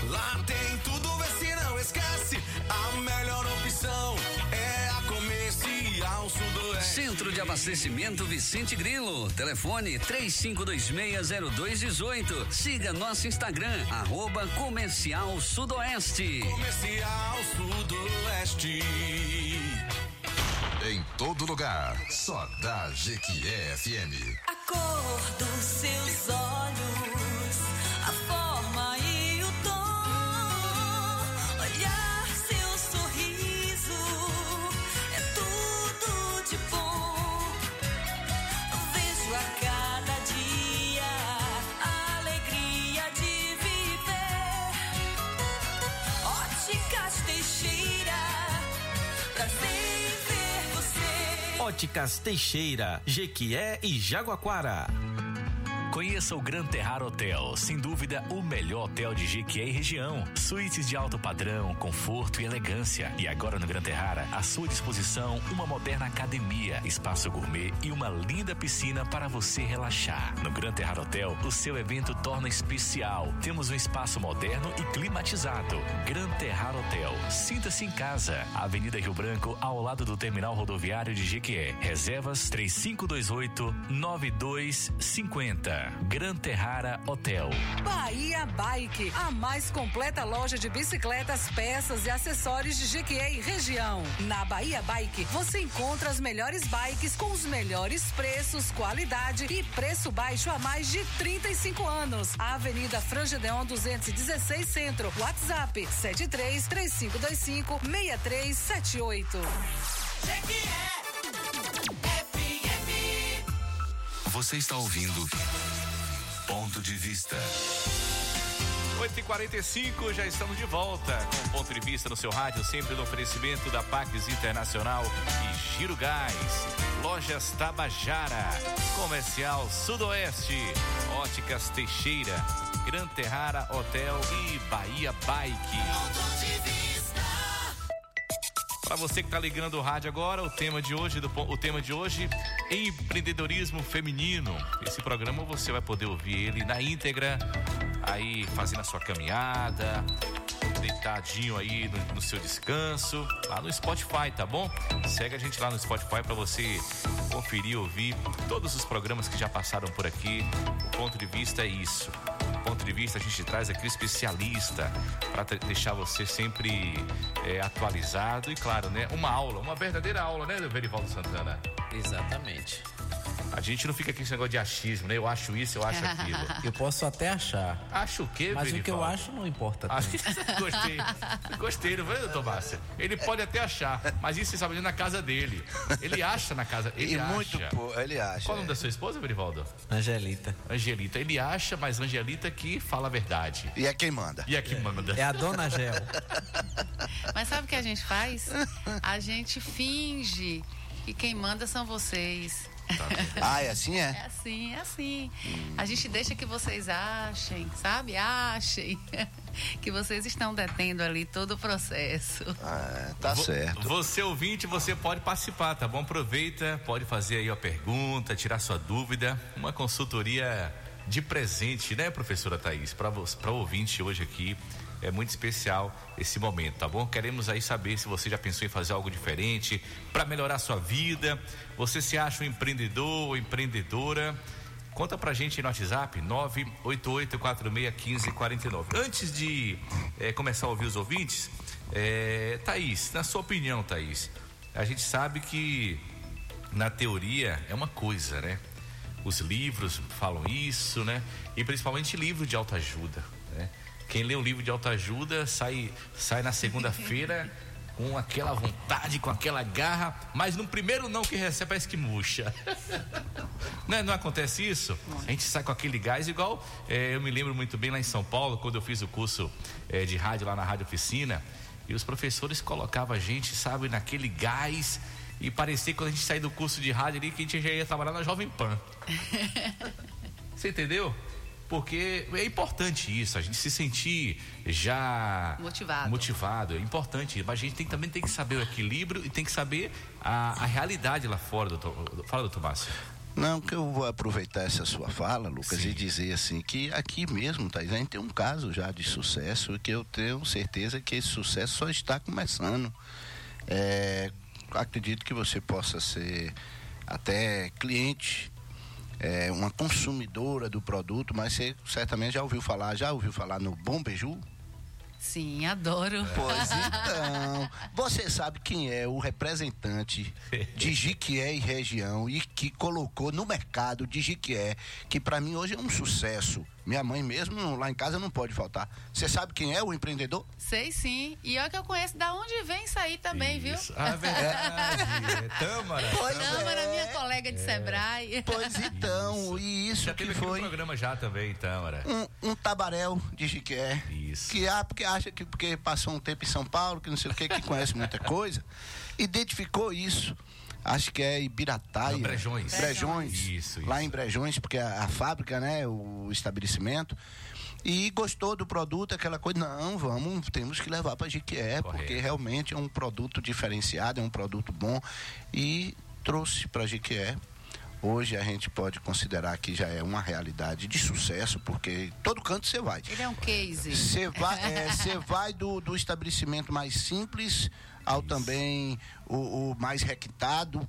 Lá tem tudo, vê se não esquece. A melhor opção é a Comercial Sudoeste.
Centro de Abastecimento Vicente Grilo. Telefone 35260218. Siga nosso Instagram, arroba Comercial Sudoeste.
Comercial Sudoeste.
Em todo lugar, só da Jequié FM.
A cor dos seus olhos,
Óticas Teixeira, Jequié e Jaguaquara.
Conheça o Gran Terrar Hotel, sem dúvida o melhor hotel de Jequié e região. Suítes de alto padrão, conforto e elegância. E agora no Gran Terrara, à sua disposição, uma moderna academia, espaço gourmet e uma linda piscina para você relaxar. No Gran Terrar Hotel, o seu evento torna especial. Temos um espaço moderno e climatizado. Gran Terrar Hotel. Sinta-se em casa. Avenida Rio Branco, ao lado do terminal rodoviário de Jequié. Reservas 3528 9250. Gran Terrara Hotel.
Bahia Bike, a mais completa loja de bicicletas, peças e acessórios de Jequié e região. Na Bahia Bike, você encontra as melhores bikes com os melhores preços, qualidade e preço baixo há mais de 35 anos. Avenida Frangedeon 216 Centro. WhatsApp 73 3525 6378.
Você está ouvindo Ponto de Vista.
8h45, já estamos de volta com o ponto de vista no seu rádio, sempre no oferecimento da Pax Internacional e Giro Gás. Lojas Tabajara, Comercial Sudoeste, Óticas Teixeira, Gran Terrara Hotel e Bahia Bike. Para você que está ligando o rádio agora, o tema de hoje, do, o tema de hoje, empreendedorismo feminino. Esse programa você vai poder ouvir ele na íntegra, aí fazendo a sua caminhada, deitadinho aí no, no seu descanso, lá no Spotify, tá bom? Segue a gente lá no Spotify para você conferir, ouvir todos os programas que já passaram por aqui. O ponto de vista é isso. O ponto de vista a gente traz aqui o especialista para deixar você sempre é, atualizado e claro, né? Uma aula, uma verdadeira aula, né, Verivaldo Santana?
Exatamente.
A gente não fica aqui com esse negócio de achismo, né? Eu acho isso, eu acho [laughs] aquilo.
Eu posso até achar.
Acho o quê,
Mas o que eu acho não importa.
Ah,
tanto.
gostei. Gostei, não foi, doutor Márcia? Ele pode até achar, mas isso você sabe na casa dele. Ele acha na casa. Ele
E
acha.
muito pouco, ele acha.
Qual o nome da sua esposa, Verivaldo?
Angelita.
Angelita. Ele acha, mas Angelita que fala a verdade.
E é quem manda.
E é que manda.
É a dona Gel. [laughs]
Mas sabe o que a gente faz? A gente finge que quem manda são vocês.
Ah, é assim
É
é?
assim, é assim. A gente deixa que vocês achem, sabe? Achem [laughs] que vocês estão detendo ali todo o processo.
Ah, tá
Vo-
certo.
Você ouvinte, você pode participar, tá bom? Aproveita, pode fazer aí a pergunta, tirar sua dúvida. Uma consultoria de presente, né, professora Thaís, para para o ouvinte hoje aqui. É muito especial esse momento, tá bom? Queremos aí saber se você já pensou em fazer algo diferente para melhorar sua vida. Você se acha um empreendedor ou empreendedora? Conta pra gente no WhatsApp 988461549. Antes de eh, começar a ouvir os ouvintes, eh, Thaís, na sua opinião, Thaís, a gente sabe que na teoria é uma coisa, né? Os livros falam isso, né? E principalmente livro de autoajuda? Quem lê um livro de autoajuda sai, sai na segunda-feira [laughs] com aquela vontade, com aquela garra, mas no primeiro não que recebe parece que murcha. [laughs] não, é- não acontece isso? A gente sai com aquele gás igual, eh, eu me lembro muito bem lá em São Paulo, quando eu fiz o curso eh, de rádio lá na Rádio Oficina, e os professores colocavam a gente, sabe, naquele gás, e parecia que quando a gente saía do curso de rádio ali, que a gente já ia trabalhar na Jovem Pan. [laughs] Você entendeu? Porque é importante isso, a gente se sentir já
Motivado.
motivado, é importante. Mas a gente tem, também tem que saber o equilíbrio e tem que saber a, a realidade lá fora, doutor. Fala, doutor Márcio.
Não, que eu vou aproveitar essa sua fala, Lucas, e dizer assim que aqui mesmo, Thais, a gente tem um caso já de sucesso que eu tenho certeza que esse sucesso só está começando. É, acredito que você possa ser até cliente, é, uma consumidora do produto, mas você certamente já ouviu falar, já ouviu falar no Bom Beiju?
Sim, adoro.
Pois então, você sabe quem é o representante de Jiquié e região e que colocou no mercado de Jiquié, que para mim hoje é um sucesso. Minha mãe mesmo lá em casa não pode faltar. Você sabe quem é o empreendedor?
Sei sim. E olha que eu conheço da onde vem isso aí também, viu?
Ah, é verdade. [laughs] é Tâmara.
Pois
Tâmara,
é.
minha colega de Sebrae.
Pois então, e isso
Já
que
teve
foi
programa já também, Tâmara.
um, um tabaréu de Jiquié.
Isso.
Que há, porque acha que porque passou um tempo em São Paulo, que não sei o que, que conhece muita coisa, [laughs] identificou isso. Acho que é Ibirataia.
Não, Brejões.
Brejões.
Isso, isso.
Lá em Brejões, porque a, a fábrica, né, o estabelecimento. E gostou do produto, aquela coisa, não, vamos, temos que levar para Jiquié, porque realmente é um produto diferenciado, é um produto bom. E trouxe para Jiquié. Hoje a gente pode considerar que já é uma realidade de sucesso, porque todo canto você vai.
Ele é um case.
Você vai, é, vai do, do estabelecimento mais simples ao também o, o mais requintado,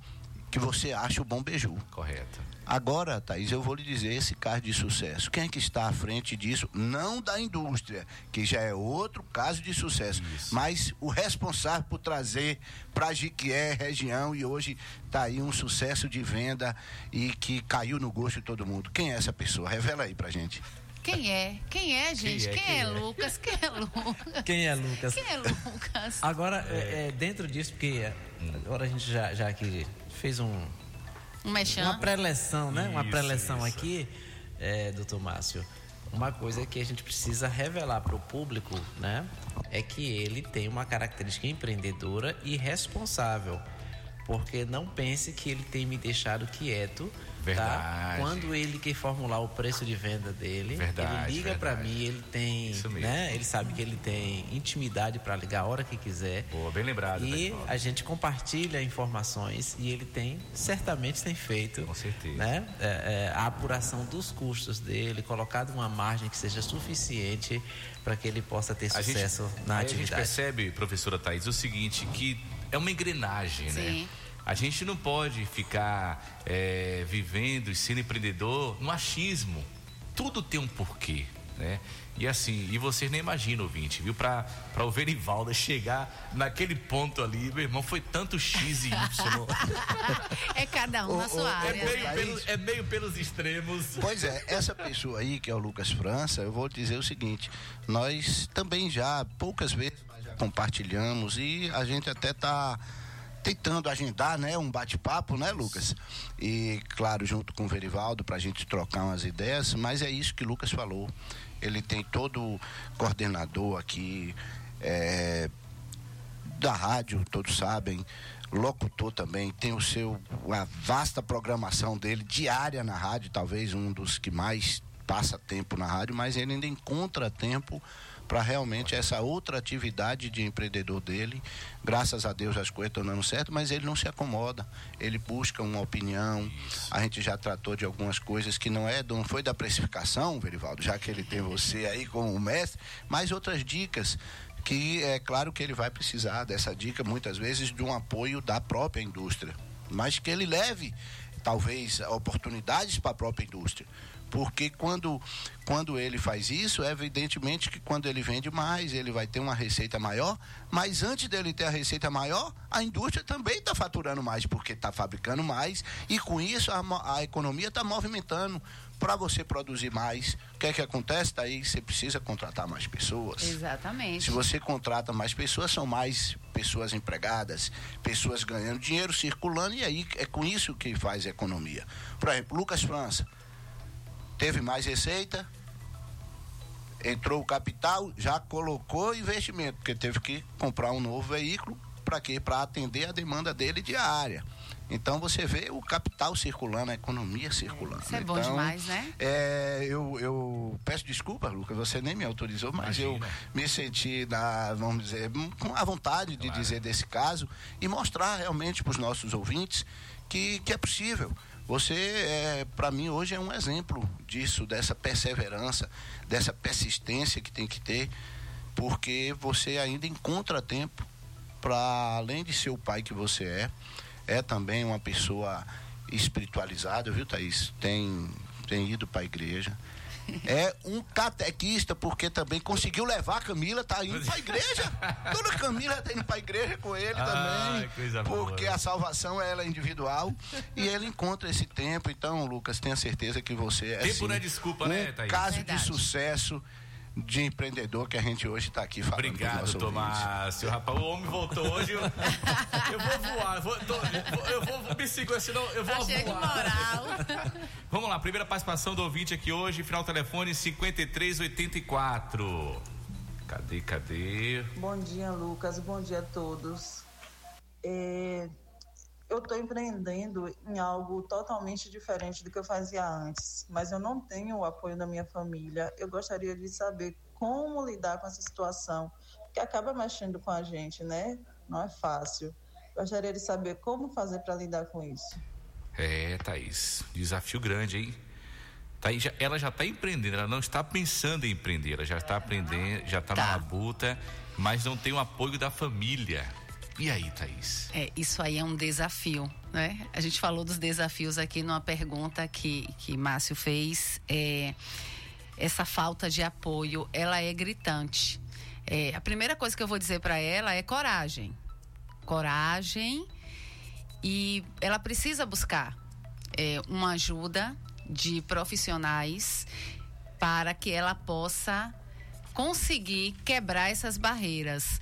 que você acha o bom beiju.
Correto.
Agora, Thaís, eu vou lhe dizer esse caso de sucesso. Quem é que está à frente disso? Não da indústria, que já é outro caso de sucesso, mas o responsável por trazer para Jiquié, região, e hoje está aí um sucesso de venda e que caiu no gosto de todo mundo. Quem é essa pessoa? Revela aí pra gente.
Quem é? Quem é, gente?
é?
Quem,
Quem
é,
é?
Lucas? Quem é Lucas?
Quem é Lucas?
Quem é Lucas?
Agora, é, é, dentro disso, porque agora a gente já, já aqui fez um,
Um mexão.
uma pré-eleção, né? uma
Isso,
pré-eleção
isso.
aqui, é, doutor Márcio. Uma coisa que a gente precisa revelar para o público, né? É que ele tem uma característica empreendedora e responsável. Porque não pense que ele tem me deixado quieto. Tá?
Verdade.
Quando ele quer formular o preço de venda dele,
Verdade,
ele liga para mim, ele tem, né? Ele sabe que ele tem intimidade para ligar a hora que quiser.
Boa, bem lembrado.
E a gente compartilha informações e ele tem, certamente tem feito
Com certeza.
né, é, é, a apuração dos custos dele, colocado uma margem que seja suficiente para que ele possa ter
A gente-
sucesso na
aí A gente
atividade.
percebe, professora Thaís, o seguinte, que é uma engrenagem, né? A gente não pode ficar é, vivendo e sendo empreendedor no achismo. Tudo tem um porquê, né? E assim, e vocês nem imaginam, ouvinte, viu? Pra, pra o Verivaldo chegar naquele ponto ali, meu irmão, foi tanto X e Y. [laughs]
É cada um na sua
é,
área.
meio
né?
pelo- é meio pelos extremos.
Pois é, essa pessoa aí, que é o Lucas França, eu vou dizer o seguinte: nós também já, poucas vezes, já compartilhamos e a gente até tá tentando agendar, né, um bate-papo, né, Lucas? E, claro, junto com o Verivaldo, para a gente trocar umas ideias, mas é isso que o Lucas falou. Ele tem todo o coordenador aqui, é, da rádio, todos sabem, locutor também, tem o seu, a vasta programação dele, diária na rádio, talvez um dos que mais passa tempo na rádio, mas ele ainda encontra tempo para realmente essa outra atividade de empreendedor dele. Graças a Deus as coisas estão dando certo, mas ele não se acomoda. Ele busca uma opinião. A gente já tratou de algumas coisas que não é não foi da precificação, Verivaldo, já que ele tem você aí como mestre, mas outras dicas que é claro que ele vai precisar dessa dica muitas vezes de um apoio da própria indústria, mas que ele leve talvez oportunidades para a própria indústria. Porque quando, quando ele faz isso, é evidentemente que quando ele vende mais, ele vai ter uma receita maior, mas antes dele ter a receita maior, a indústria também está faturando mais, porque está fabricando mais, e com isso a, a economia está movimentando. Para você produzir mais, o que é que acontece? Daí você precisa contratar mais pessoas.
Exatamente.
Se você contrata mais pessoas, são mais pessoas empregadas, pessoas ganhando dinheiro, circulando, e aí é com isso que faz a economia. Por exemplo, Lucas França teve mais receita, entrou o capital, já colocou investimento, porque teve que comprar um novo veículo, para quê? Para atender a demanda dele diária. Então você vê o capital circulando, a economia circulando.
Isso é bom
Então,
demais, né?
é, eu, eu peço desculpa, Lucas, você nem me autorizou, mas eu me senti, na, vamos dizer, com a vontade de dizer desse caso e mostrar realmente para os nossos ouvintes que, que é possível. Você, é, para mim, hoje é um exemplo disso, dessa perseverança, dessa persistência que tem que ter, porque você ainda encontra tempo para, além de ser o pai que você é, é também uma pessoa espiritualizada, viu, Thaís? Tem, tem ido para a igreja. É um catequista, porque também conseguiu levar a Camila, tá indo para a igreja. Toda a Camila tá indo para a igreja com ele
Ai,
também.
coisa boa.
Porque a salvação ela é individual e ele encontra esse tempo. Então, Lucas, tenha certeza que você é
Tempo
assim,
não é desculpa,
um
né, Thaís?
caso
Verdade.
de sucesso de empreendedor que a gente hoje está aqui falando.
Obrigado. Tomásio. Rapaz, o homem voltou hoje. Eu, [laughs] eu vou voar. Eu vou, tô- eu vou me segurar, senão eu vou
Tá
voar.
moral. [laughs]
Vamos lá, primeira participação do ouvinte aqui hoje, final telefone 5384. Cadê, cadê?
Bom dia, Lucas. Bom dia a todos. É, eu estou empreendendo em algo totalmente diferente do que eu fazia antes, mas eu não tenho o apoio da minha família. Eu gostaria de saber como lidar com essa situação, que acaba mexendo com a gente, né? Não é fácil. Gostaria de saber como fazer para lidar com isso.
É, Thaís, desafio grande, hein? Thaís, já- ela já está empreendendo, ela não está pensando em empreender, ela já está aprendendo, já está na labuta, mas não tem o apoio da família. E aí, Thaís?
É, isso aí é um desafio, né? A gente falou dos desafios aqui numa pergunta que, que Márcio fez. É, essa falta de apoio, ela é gritante. É, a primeira coisa que eu vou dizer para ela é coragem. Coragem e ela precisa buscar é, uma ajuda de profissionais para que ela possa conseguir quebrar essas barreiras,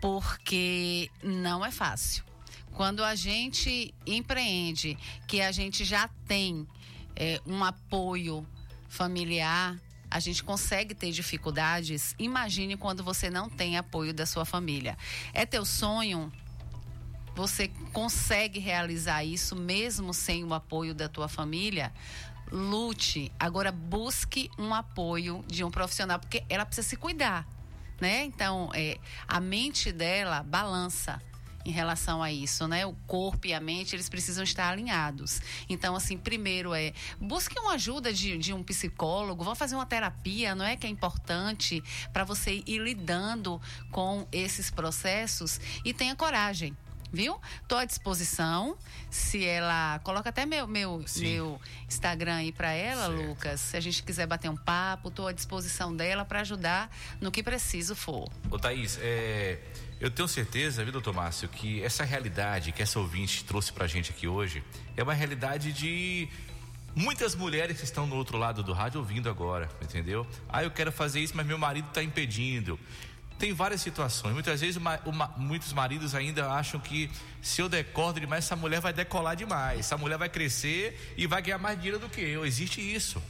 porque não é fácil. Quando a gente empreende, que a gente já tem é, um apoio familiar, a gente consegue ter dificuldades. Imagine quando você não tem apoio da sua família. É teu sonho? Você consegue realizar isso mesmo sem o apoio da tua família? Lute. Agora busque um apoio de um profissional, porque ela precisa se cuidar, né? Então, é, a mente dela balança em relação a isso, né? O corpo e a mente, eles precisam estar alinhados. Então, assim, primeiro é, busque uma ajuda de, de um psicólogo, vá fazer uma terapia, não é que é importante para você ir lidando com esses processos e tenha coragem. Viu? Tô à disposição. Se ela. Coloca até meu, meu, meu Instagram aí para ela, Lucas. Se a gente quiser bater um papo, tô à disposição dela para ajudar no que preciso for.
Ô Thaís, é, eu tenho certeza, viu, doutor Márcio, que essa realidade que essa ouvinte trouxe pra gente aqui hoje é uma realidade de muitas mulheres que estão no outro lado do rádio ouvindo agora, entendeu? Ah, eu quero fazer isso, mas meu marido está impedindo. Tem várias situações. Muitas vezes o ma- o ma- muitos maridos ainda acham que se eu decordo demais, essa mulher vai decolar demais. Essa mulher vai crescer e vai ganhar mais dinheiro do que eu. Existe isso.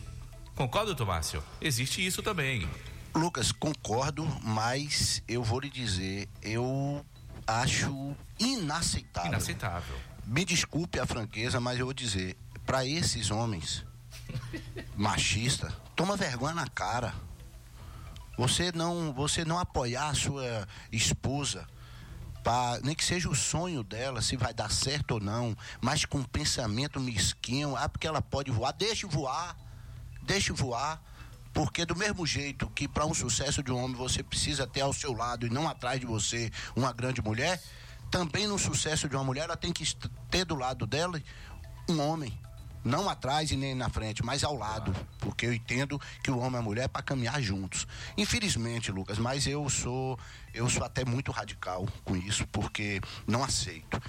Concorda, doutor Márcio? Existe isso também.
Lucas, concordo, mas eu vou lhe dizer, eu acho inaceitável.
Inaceitável.
Me desculpe a franqueza, mas eu vou dizer, para esses homens [laughs] machistas, toma vergonha na cara. Você não, você não apoiar a sua esposa, pra, nem que seja o sonho dela, se vai dar certo ou não, mas com um pensamento mesquinho, ah, porque ela pode voar, deixe voar, deixe voar. Porque do mesmo jeito que para um sucesso de um homem você precisa ter ao seu lado e não atrás de você uma grande mulher, também no sucesso de uma mulher ela tem que ter do lado dela um homem. Não atrás e nem na frente, mas ao lado. Porque eu entendo que o homem e a mulher é para caminhar juntos. Infelizmente, Lucas, mas eu sou eu sou até muito radical com isso, porque não aceito.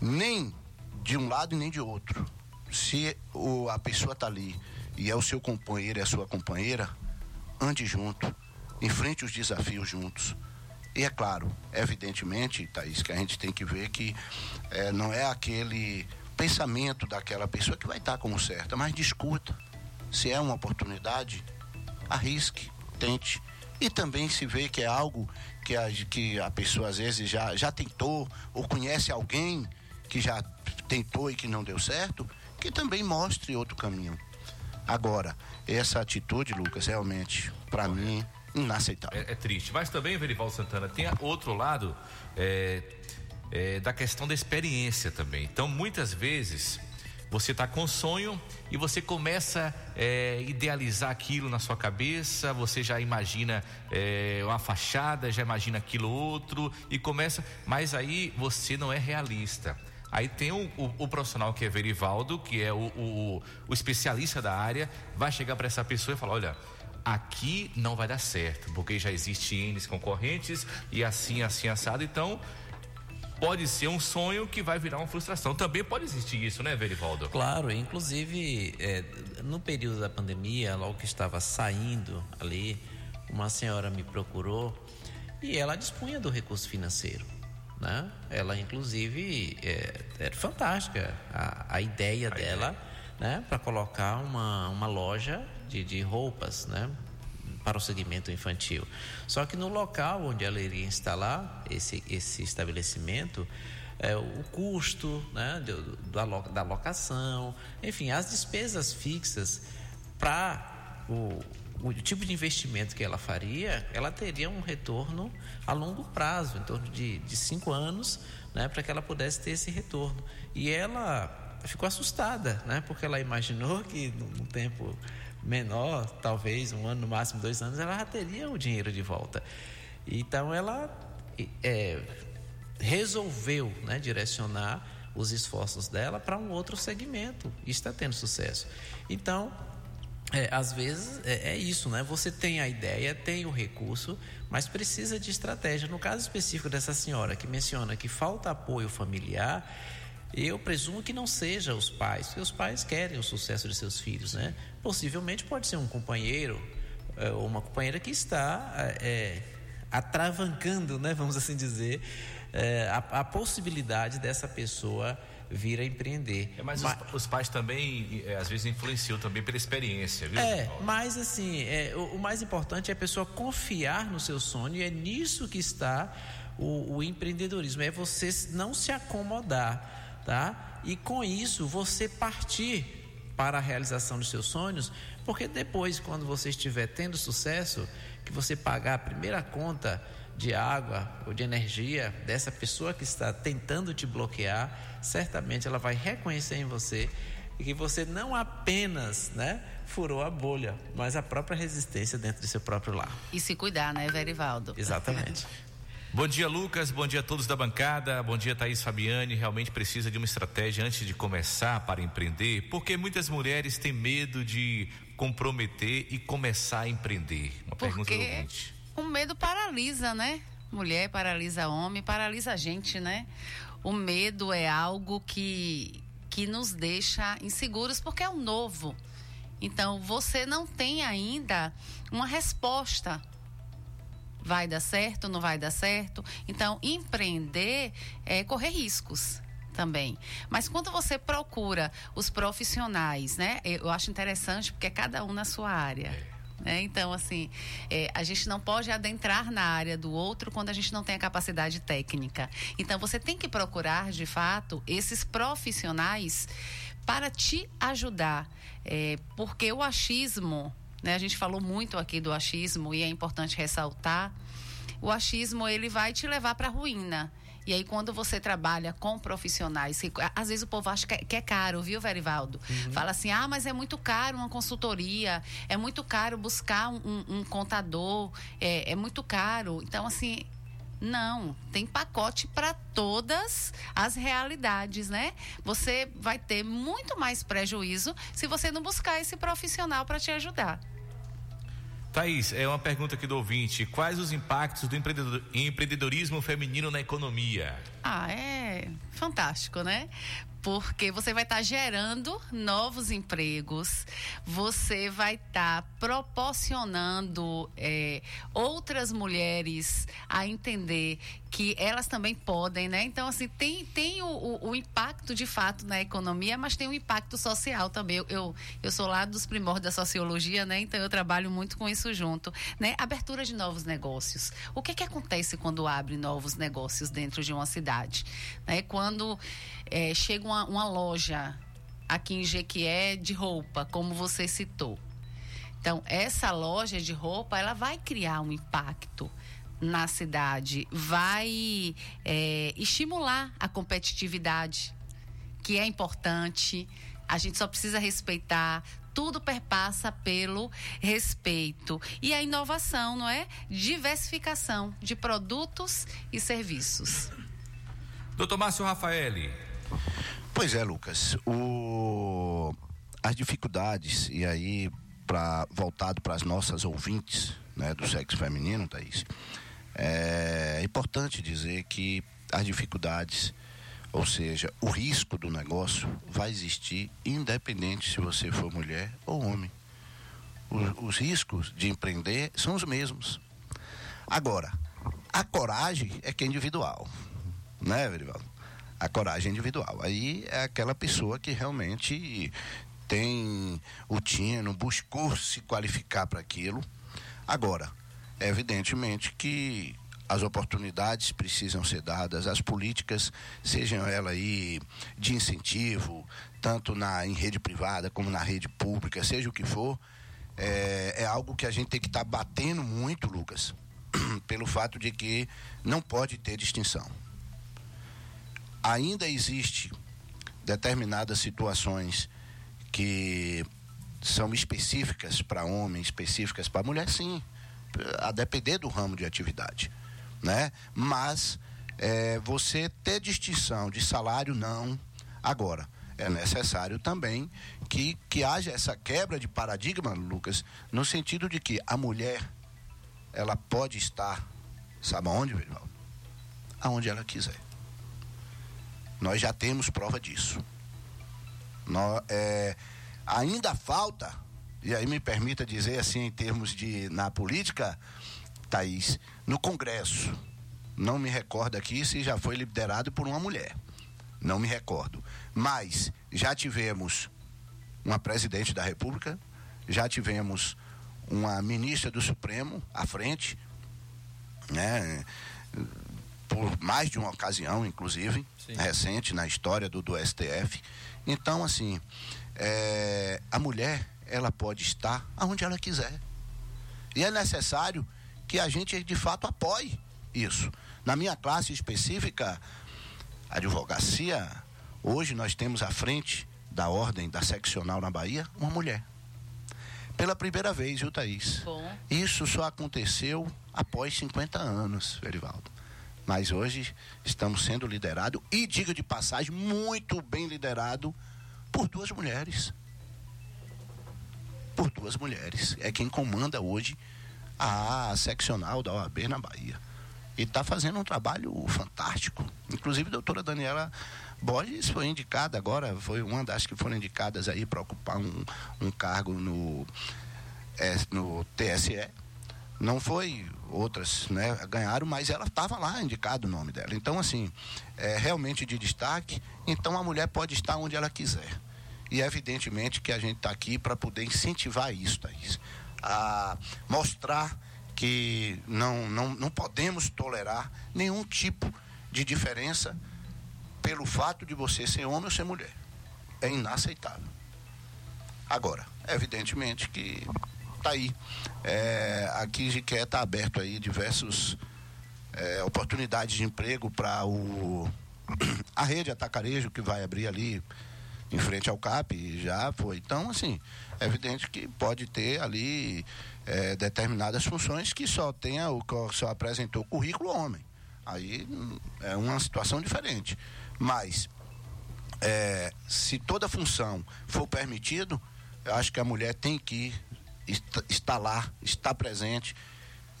Nem de um lado e nem de outro. Se o, a pessoa está ali e é o seu companheiro e a sua companheira, ande junto, enfrente os desafios juntos. E é claro, evidentemente, Thaís, que a gente tem que ver que eh, não é aquele pensamento daquela pessoa que vai estar como certa, mas discuta. Se é uma oportunidade, arrisque, tente. E também se vê que é algo que a, que a pessoa às vezes já, já tentou ou conhece alguém que já tentou e que não deu certo, que também mostre outro caminho. Agora, essa atitude, Lucas, realmente, para mim, inaceitável.
É, é triste. Mas também, Verivaldo Santana, tem outro lado é, é, da questão da experiência também. Então, muitas vezes, você está com sonho e você começa a idealizar aquilo na sua cabeça, você já imagina é, uma fachada, já imagina aquilo outro e começa. Mas aí você não é realista. Aí tem o, o- o profissional que é Verivaldo, que é o, o- o especialista da área, vai chegar para essa pessoa e falar: olha, aqui não vai dar certo, porque já existe N concorrentes e assim, assim, assado. Então, pode ser um sonho que vai virar uma frustração. Também pode existir isso, né, Verivaldo?
Claro, inclusive é, no período da pandemia, logo que estava saindo ali, uma senhora me procurou e ela dispunha do recurso financeiro. Né? Ela, inclusive, é, era fantástica a, a ideia dela né? para colocar uma, uma loja de, de roupas né? Para o segmento infantil. Só que no local onde ela iria instalar esse, esse estabelecimento, é, o custo né, da, da locação, enfim, as despesas fixas para o, o tipo de investimento que ela faria, ela teria um retorno a longo prazo, em torno de, de cinco anos, né, para que ela pudesse ter esse retorno. E ela ficou assustada, né, porque ela imaginou que num tempo menor, talvez um ano, no máximo dois anos, ela já teria o dinheiro de volta. Então ela é, resolveu né, direcionar os esforços dela para um outro segmento e está tendo sucesso. Então, é, às vezes é, é isso, né? Você tem a ideia, tem o recurso, mas precisa de estratégia. No caso específico dessa senhora que menciona que falta apoio familiar, eu presumo que não seja os pais, porque os pais querem o sucesso de seus filhos, né? Possivelmente pode ser um companheiro é, ou uma companheira que está é, atravancando, né? Vamos assim dizer, é, a, a possibilidade dessa pessoa vir a empreender.
É, mas
Ma-
os, os pais também, é, às vezes, influenciam também pela experiência, viu?
É, mas assim, é, o, o mais importante é a pessoa confiar no seu sonho e é nisso que está o, o empreendedorismo, é você não se acomodar, tá? E com isso você partir para a realização dos seus sonhos, porque depois, quando você estiver tendo sucesso, que você pagar a primeira conta de água ou de energia dessa pessoa que está tentando te bloquear, certamente ela vai reconhecer em você que você não apenas, né, furou a bolha, mas a própria resistência dentro do seu próprio lar.
E se cuidar, né, Verivaldo?
Exatamente. [laughs]
Bom dia, Lucas. Bom dia a todos da bancada. Bom dia, Thaís Fabiane. Realmente precisa de uma estratégia antes de começar para empreender, porque muitas mulheres têm medo de comprometer e começar a empreender. Uma pergunta do
Porque
ouvinte.
o medo paralisa, né? Mulher paralisa homem, paralisa a gente, né? O medo é algo que, que nos deixa inseguros porque é o novo. Então, você não tem ainda uma resposta. Vai dar certo, não vai dar certo? Então, empreender é correr riscos também. Mas quando você procura os profissionais, né? Eu acho interessante porque é cada um na sua área. né? Então, assim, é, a gente não pode adentrar na área do outro quando a gente não tem a capacidade técnica. Então, você tem que procurar, de fato, esses profissionais para te ajudar. É, porque o achismo né? A gente falou muito aqui do achismo e é importante ressaltar. O achismo ele vai te levar para a ruína. E aí, quando você trabalha com profissionais, que, às vezes o povo acha que é, que é caro, viu, Verivaldo?
Uhum.
Fala assim: ah, mas é muito caro uma consultoria, é muito caro buscar um, um- um contador, é, é muito caro. Então, assim. Não, tem pacote para todas as realidades, né? Você vai ter muito mais prejuízo se você não buscar esse profissional para te ajudar.
Thaís, é uma pergunta aqui do ouvinte. Quais os impactos do empreendedor- empreendedorismo feminino na economia?
Ah, é fantástico, né? Porque você vai estar gerando novos empregos, você vai estar proporcionando é, outras mulheres a entender que elas também podem, né? Então, assim, tem, tem o, o- o impacto de fato na economia, mas tem o impacto social também. Eu, eu, eu sou lá dos primórdios da sociologia, né? Então, eu trabalho muito com isso junto, né? Abertura de novos negócios. O que que acontece quando abre novos negócios dentro de uma cidade? Né? Quando eh, chega uma, uma loja aqui em Jequié de roupa, como você citou. Então, essa loja de roupa, ela vai criar um impacto na cidade, vai eh, estimular a competitividade, que é importante. A gente só precisa respeitar. Tudo perpassa pelo respeito. E a inovação, não é? Diversificação de produtos e serviços.
Doutor Márcio Rafaeli.
Pois é, Lucas. O... As dificuldades, e aí, pra... voltado para as nossas ouvintes né, do sexo feminino, Thaís, é importante dizer que as dificuldades, ou seja, o risco do negócio, vai existir independente se você for mulher ou homem. Os, os riscos de empreender são os mesmos. Agora, a coragem é que é individual, né, Verivaldo? A coragem individual. Aí é aquela pessoa que realmente tem o tino, buscou se qualificar para aquilo. Agora, é evidentemente que as oportunidades precisam ser dadas, as políticas, sejam elas aí de incentivo, tanto na, em rede privada como na rede pública, seja o que for, é, é algo que a gente tem que estar batendo muito, Lucas, [clears throat] pelo fato de que não pode ter distinção. Ainda existe determinadas situações que são específicas para homem, específicas para mulher, sim, a depender do ramo de atividade, né? Mas é, você ter distinção de salário não. Agora é necessário também que que haja essa quebra de paradigma, Lucas, no sentido de que a mulher ela pode estar, sabe aonde, Verivaldo? Aonde ela quiser. Nós já temos prova disso. É, ainda falta, e aí me permita dizer assim, em termos de na política, Thaís, no Congresso. Não me recordo aqui se já foi liderado por uma mulher. Não me recordo. Mas já tivemos uma presidente da República, já tivemos uma ministra do Supremo à frente, né? Por mais de uma ocasião, inclusive, recente na história do, do STF. Então, assim, é, a mulher, ela pode estar aonde ela quiser. E é necessário que a gente, de fato, apoie isso. Na minha classe específica, advocacia, hoje nós temos à frente da ordem da seccional na Bahia uma mulher. Pela primeira vez, viu, Thaís?
Bom.
Isso só aconteceu após 50 anos, Verivaldo. Mas hoje estamos sendo liderados, e diga de passagem, muito bem liderado por duas mulheres. Por duas mulheres. É quem comanda hoje a seccional da OAB na Bahia. E está fazendo um trabalho fantástico. Inclusive, a doutora Daniela Borges foi indicada agora, foi uma das que foram indicadas aí para ocupar um, um cargo no, eh, no TSE. Não foi outras, né? Ganharam, mas ela estava lá indicado o nome dela. Então, assim, é realmente de destaque. Então, a mulher pode estar onde ela quiser. E evidentemente que a gente está aqui para poder incentivar isso, Thaís. A mostrar que não, não, não podemos tolerar nenhum tipo de diferença pelo fato de você ser homem ou ser mulher. É inaceitável. Agora, evidentemente que tá aí. É, aqui em Jiqué está aberto aí diversos é, oportunidades de emprego para o [clears throat] a rede atacarejo que vai abrir ali em frente ao CAP já foi. Então, assim, é evidente que pode ter ali é, determinadas funções que só tenha o que só apresentou currículo homem. Aí é uma situação diferente. Mas é, se toda função for permitido, eu acho que a mulher tem que est estar lá, estar presente.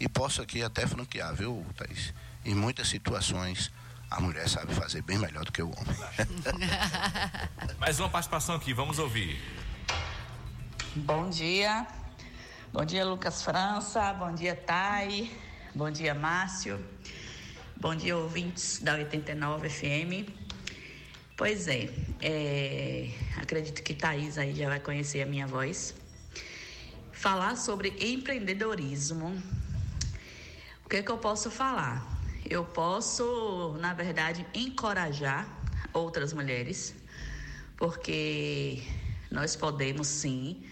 E posso aqui até franquear, viu, Thaís? Em muitas situações, a mulher sabe fazer bem melhor do que o homem. [laughs]
Mais uma participação aqui, vamos ouvir.
Bom dia. Bom dia, Lucas França. Bom dia, Thay. Bom dia, Márcio. Bom dia, ouvintes da 89 FM. Pois é, é, acredito que Thaís aí já vai conhecer a minha voz. Falar sobre empreendedorismo. O que, que eu posso falar? Eu posso, na verdade, encorajar outras mulheres, porque nós podemos sim,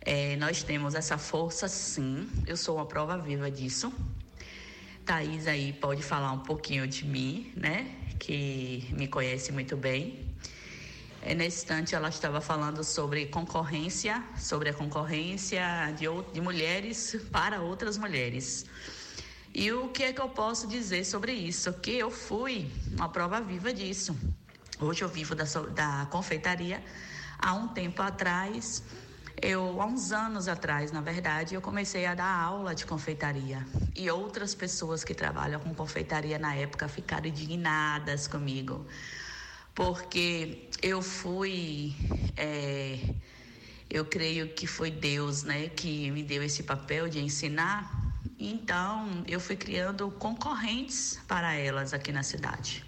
é, nós temos essa força sim. Eu sou uma prova viva disso. Thaís aí pode falar um pouquinho de mim, né? Que me conhece muito bem. É, nesse instante ela estava falando sobre concorrência, sobre a concorrência de, de mulheres para outras mulheres. E o que é que eu posso dizer sobre isso? Que eu fui uma prova viva disso. Hoje eu vivo da, da confeitaria. Há um tempo atrás, eu, há uns anos atrás, na verdade, eu comecei a dar aula de confeitaria. E outras pessoas que trabalham com confeitaria na época ficaram indignadas comigo. Porque eu fui. É, eu creio que foi Deus, né, que me deu esse papel de ensinar então, eu fui criando concorrentes para elas aqui na cidade,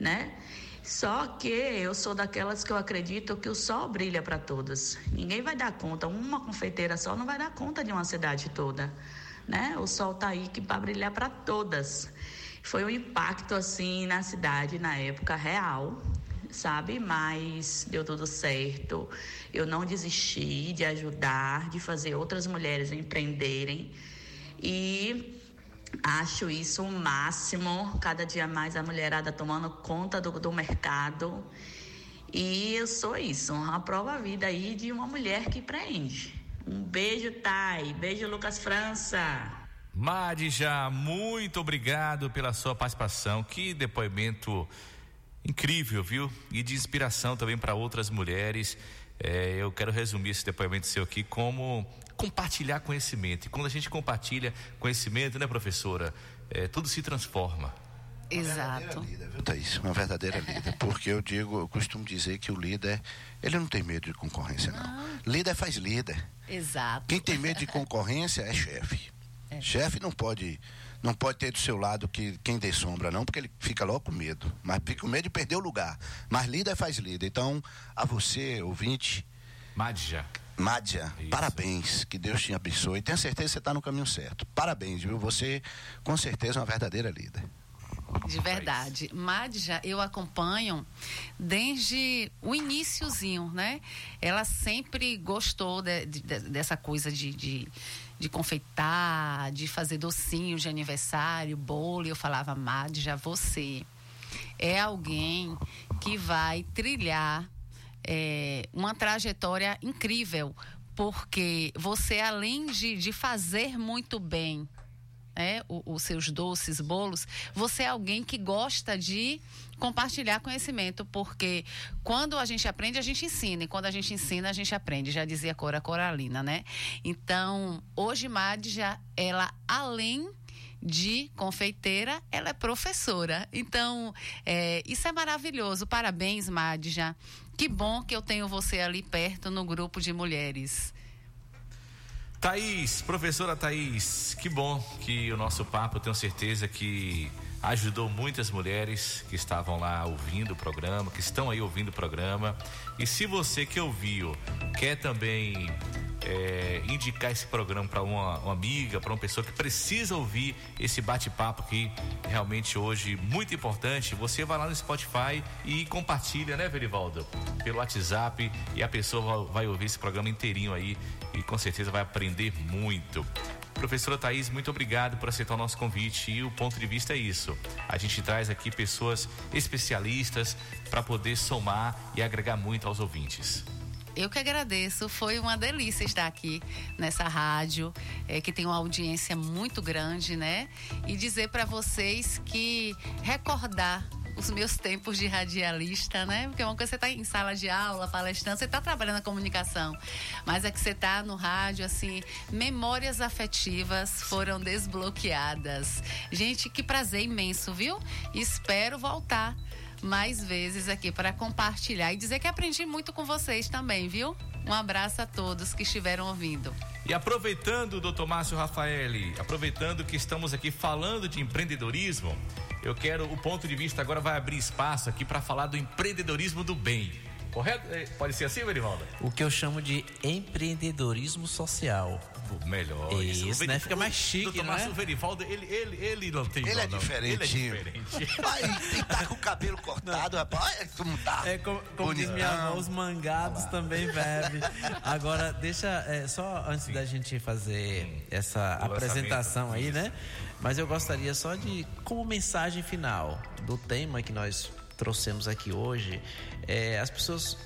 né? Só que eu sou daquelas que eu acredito que o sol brilha para todas. Ninguém vai dar conta, uma confeiteira só não vai dar conta de uma cidade toda, né? O sol tá aí que para brilhar para todas. Foi um impacto assim na cidade na época real, sabe? Mas deu tudo certo. Eu não desisti de ajudar, de fazer outras mulheres empreenderem e acho isso o máximo, cada dia mais a mulherada tomando conta do, do mercado. E eu sou isso, uma prova vida aí de uma mulher que prende. Um beijo, Thay. Beijo, Lucas França.
Madja, muito obrigado pela sua participação. Que depoimento incrível, viu? E de inspiração também para outras mulheres. É, eu quero resumir esse depoimento seu aqui como compartilhar conhecimento. E quando a gente compartilha conhecimento, né, professora, é, tudo se transforma.
Exato.
Viu, Thaís? Uma verdadeira líder. [laughs] Porque eu digo, eu costumo dizer que o líder, ele não tem medo de concorrência, não. não. Líder faz líder.
Exato.
Quem tem medo de concorrência é chefe. É. Chefe não pode não pode ter do seu lado que quem dê sombra, não, porque ele fica logo com medo. Mas fica com medo de perder o lugar. Mas líder faz líder. Então, a você, ouvinte.
Madja.
Mádia, parabéns, que Deus te abençoe. Tenho certeza que você está no caminho certo. Parabéns, viu? Você, com certeza, é uma verdadeira líder.
De verdade. Madja, eu acompanho desde o iníciozinho, né? Ela sempre gostou de, de, dessa coisa de, de, de, confeitar, de fazer docinhos de aniversário, bolo. E eu falava, Madja, você é alguém que vai trilhar é, uma trajetória incrível, porque você, além de, de fazer muito bem né, os seus doces, bolos, você é alguém que gosta de compartilhar conhecimento, porque quando a gente aprende, a gente ensina, e quando a gente ensina, a gente aprende, já dizia Cora Coralina, né? Então, hoje Madja, ela além de confeiteira, ela é professora. Então, é, isso é maravilhoso. Parabéns, Madja. Que bom que eu tenho você ali perto no grupo de mulheres.
Thaís, professora Thaís, que bom que o nosso papo, eu tenho certeza que ajudou muitas mulheres que estavam lá ouvindo o programa, que estão aí ouvindo o programa. E se você que ouviu quer também é, indicar esse programa para uma, uma, amiga, para uma pessoa que precisa ouvir esse bate-papo aqui, realmente hoje muito importante, você vai lá no Spotify e compartilha, né, Verivaldo? Pelo WhatsApp e a pessoa vai ouvir esse programa inteirinho aí e com certeza vai aprender muito. Professora Thaís, muito obrigado por aceitar o nosso convite e o ponto de vista é isso. A gente traz aqui pessoas especialistas para poder somar e agregar muito aos ouvintes.
Eu que agradeço, foi uma delícia estar aqui nessa rádio, é, que tem uma audiência muito grande, né? E dizer para vocês que recordar os meus tempos de radialista, né? Porque uma coisa você está em sala de aula, palestrando, você está trabalhando na comunicação, mas é que você está no rádio, assim, memórias afetivas foram desbloqueadas. Gente, que prazer imenso, viu? Espero voltar mais vezes aqui para compartilhar e dizer que aprendi muito com vocês também, viu? Um abraço a todos que estiveram ouvindo.
E aproveitando, doutor Márcio Rafaeli, aproveitando que estamos aqui falando de empreendedorismo, eu quero o ponto de vista agora vai abrir espaço aqui para falar do empreendedorismo do bem. Correto? É, pode ser assim, Verivaldo?
O que eu chamo de empreendedorismo social.
Melhor.
Isso, isso né? Fica mais chique,
Doutor
né?
o Verivaldo, ele, ele, ele não tem
Ele é
igual, não.
diferente.
Ele é diferente.
Tá com o cabelo cortado, rapaz. Como tá.
É como, como diz minha avó, os mangados também bebe. Agora, deixa, é, só antes da gente fazer essa
O
apresentação aí, né? Mas eu gostaria só de, como mensagem final do tema que nós trouxemos aqui hoje, é, as pessoas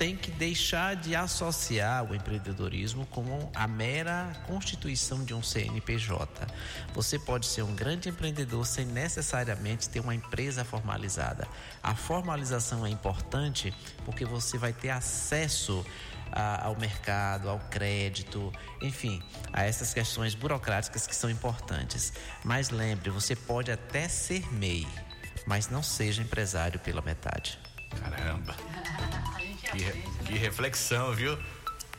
têm que deixar de associar o empreendedorismo com a mera constituição de um CNPJ. Você pode ser um grande empreendedor sem necessariamente ter uma empresa formalizada. A formalização é importante porque você vai ter acesso ao mercado, ao crédito, enfim, a essas questões burocráticas que são importantes. Mas lembre, você pode até ser MEI, mas não seja empresário pela metade.
Caramba. Que, que reflexão, viu?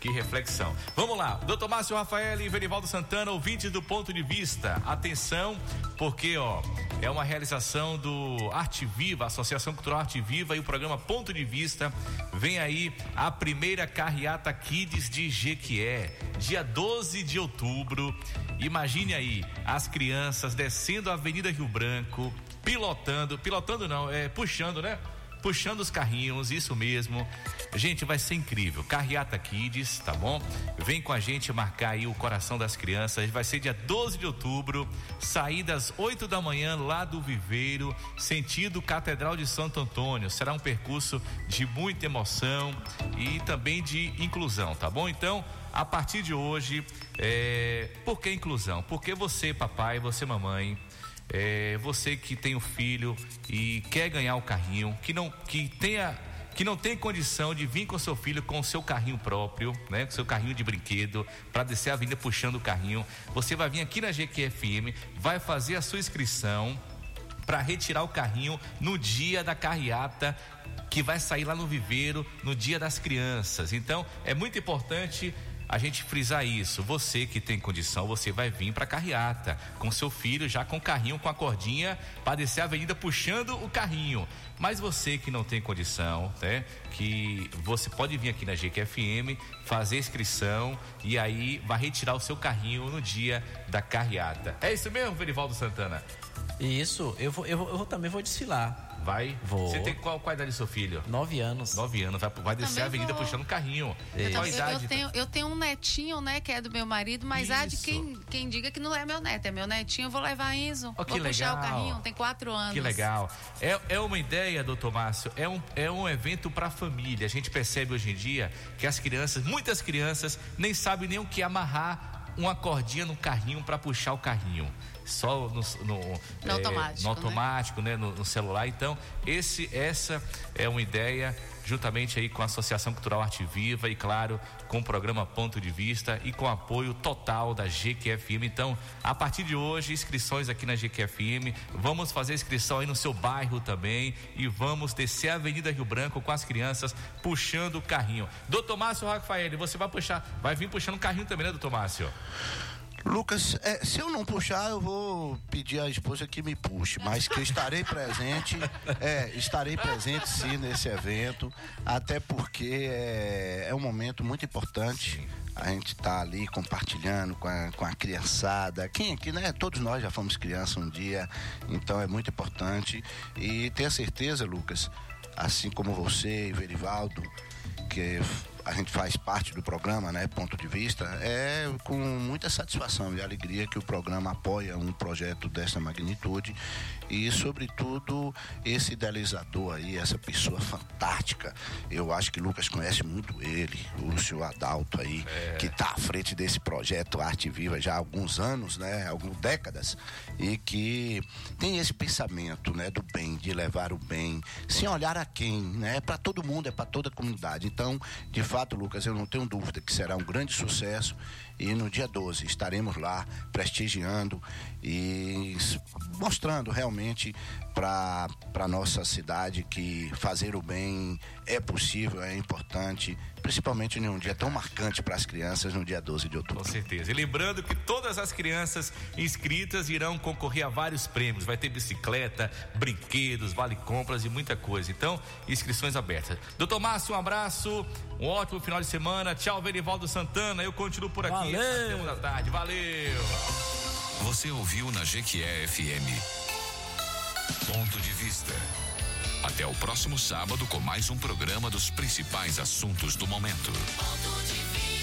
Que reflexão. Vamos lá, doutor Márcio Rafael e Verivaldo Santana, ouvintes do ponto de vista. Atenção, porque ó, é uma realização do Arte Viva, Associação Cultural Arte Viva e o programa Ponto de Vista. Vem aí a primeira carreata Kids de Jequié, dia 12 de outubro. Imagine aí as crianças descendo a Avenida Rio Branco, pilotando, pilotando não, é puxando, né? Puxando os carrinhos, isso mesmo. Gente, vai ser incrível. Carreata Kids, tá bom? Vem com a gente marcar aí o coração das crianças. Vai ser dia 12 de outubro, sair das 8 da manhã lá do Viveiro, sentido Catedral de Santo Antônio. Será um percurso de muita emoção e também de inclusão, tá bom? Então, a partir de hoje, é... por que inclusão? Porque você, papai, você, mamãe, é, você que tem um filho e quer ganhar o carrinho, que não que tenha que não tem condição de vir com seu filho com o seu carrinho próprio, né, com seu carrinho de brinquedo, para descer a avenida puxando o carrinho, você vai vir aqui na GQFM, vai fazer a sua inscrição para retirar o carrinho no dia da carreata que vai sair lá no viveiro no dia das crianças. Então, é muito importante a gente frisar isso. Você que tem condição, você vai vir para carreata com seu filho já com o carrinho com a cordinha para descer a avenida puxando o carrinho. Mas você que não tem condição, né? Que você pode vir aqui na GQFM, fazer a inscrição e aí vai retirar o seu carrinho no dia da carreata. É isso mesmo, Verivaldo Santana?
Isso, eu vou, eu vou, eu também vou desfilar.
Vai?
Vou.
Você tem qual, qual a idade do seu filho?
Nove anos.
Nove anos, vai, vai descer a avenida
vou.
puxando o carrinho.
Eu,
Qual
eu-
idade?
eu tenho, eu tenho um netinho, né, que é do meu marido, mas há de quem, quem diga que não é meu neto, é meu netinho, eu vou levar Enzo.
Oh, que
vou puxar o
legal.
carrinho, tem quatro anos.
Que legal. É, é uma ideia, doutor Márcio, é um, é um evento para a família. A gente percebe hoje em dia que as crianças, muitas crianças, nem sabem nem o que é amarrar uma cordinha no carrinho para puxar o carrinho. Só no, no,
No automático,
no automático, né? No, no celular. Então, esse, essa é uma ideia, juntamente aí com a Associação Cultural Arte Viva e, claro, com o programa Ponto de Vista e com apoio total da GQFM. Então, a partir de hoje, inscrições aqui na GQFM. Vamos fazer inscrição aí no seu bairro também e vamos descer a Avenida Rio Branco com as crianças puxando o carrinho. Doutor Márcio Rafael, você vai puxar, vai vir puxando o carrinho também, né, doutor Márcio?
Lucas, é, se eu não puxar, eu vou pedir à esposa que me puxe, mas que eu estarei presente, [laughs] é, estarei presente sim nesse evento, até porque é, é um momento muito importante. A gente tá ali compartilhando com a, com a criançada. Quem aqui, né? Todos nós já fomos criança um dia, então é muito importante. E tenha certeza, Lucas, assim como você e Verivaldo, que a gente faz parte do programa, né? Ponto de vista, é com muita satisfação e alegria que o programa apoia um projeto dessa magnitude e, sobretudo, esse idealizador aí, essa pessoa fantástica. Eu acho que Lucas conhece muito ele, o senhor Adalto aí, que está à frente desse projeto Arte Viva já há alguns anos, né? Algumas décadas, e que tem esse pensamento, né? Do bem, de levar o bem, sem olhar a quem, né? É para todo mundo, é para toda a comunidade. Então, de fato, Lucas, eu não tenho dúvida que será um grande sucesso e no dia 12 estaremos lá prestigiando e mostrando realmente para a nossa cidade que fazer o bem é possível, é importante, principalmente em um dia tão marcante para as crianças no dia 12 de outubro.
Com certeza. E lembrando que todas as crianças inscritas irão concorrer a vários prêmios. Vai ter bicicleta, brinquedos, vale compras e muita coisa. Então, inscrições abertas. Doutor Márcio, um abraço, um ótimo final de semana. Tchau, Verivaldo Santana. Eu continuo por aqui.
Valeu.
Até uma da tarde. Valeu.
Você ouviu na Jequié FM. Ponto de vista. Até o próximo sábado com mais um programa dos principais assuntos do momento.
Ponto de vista.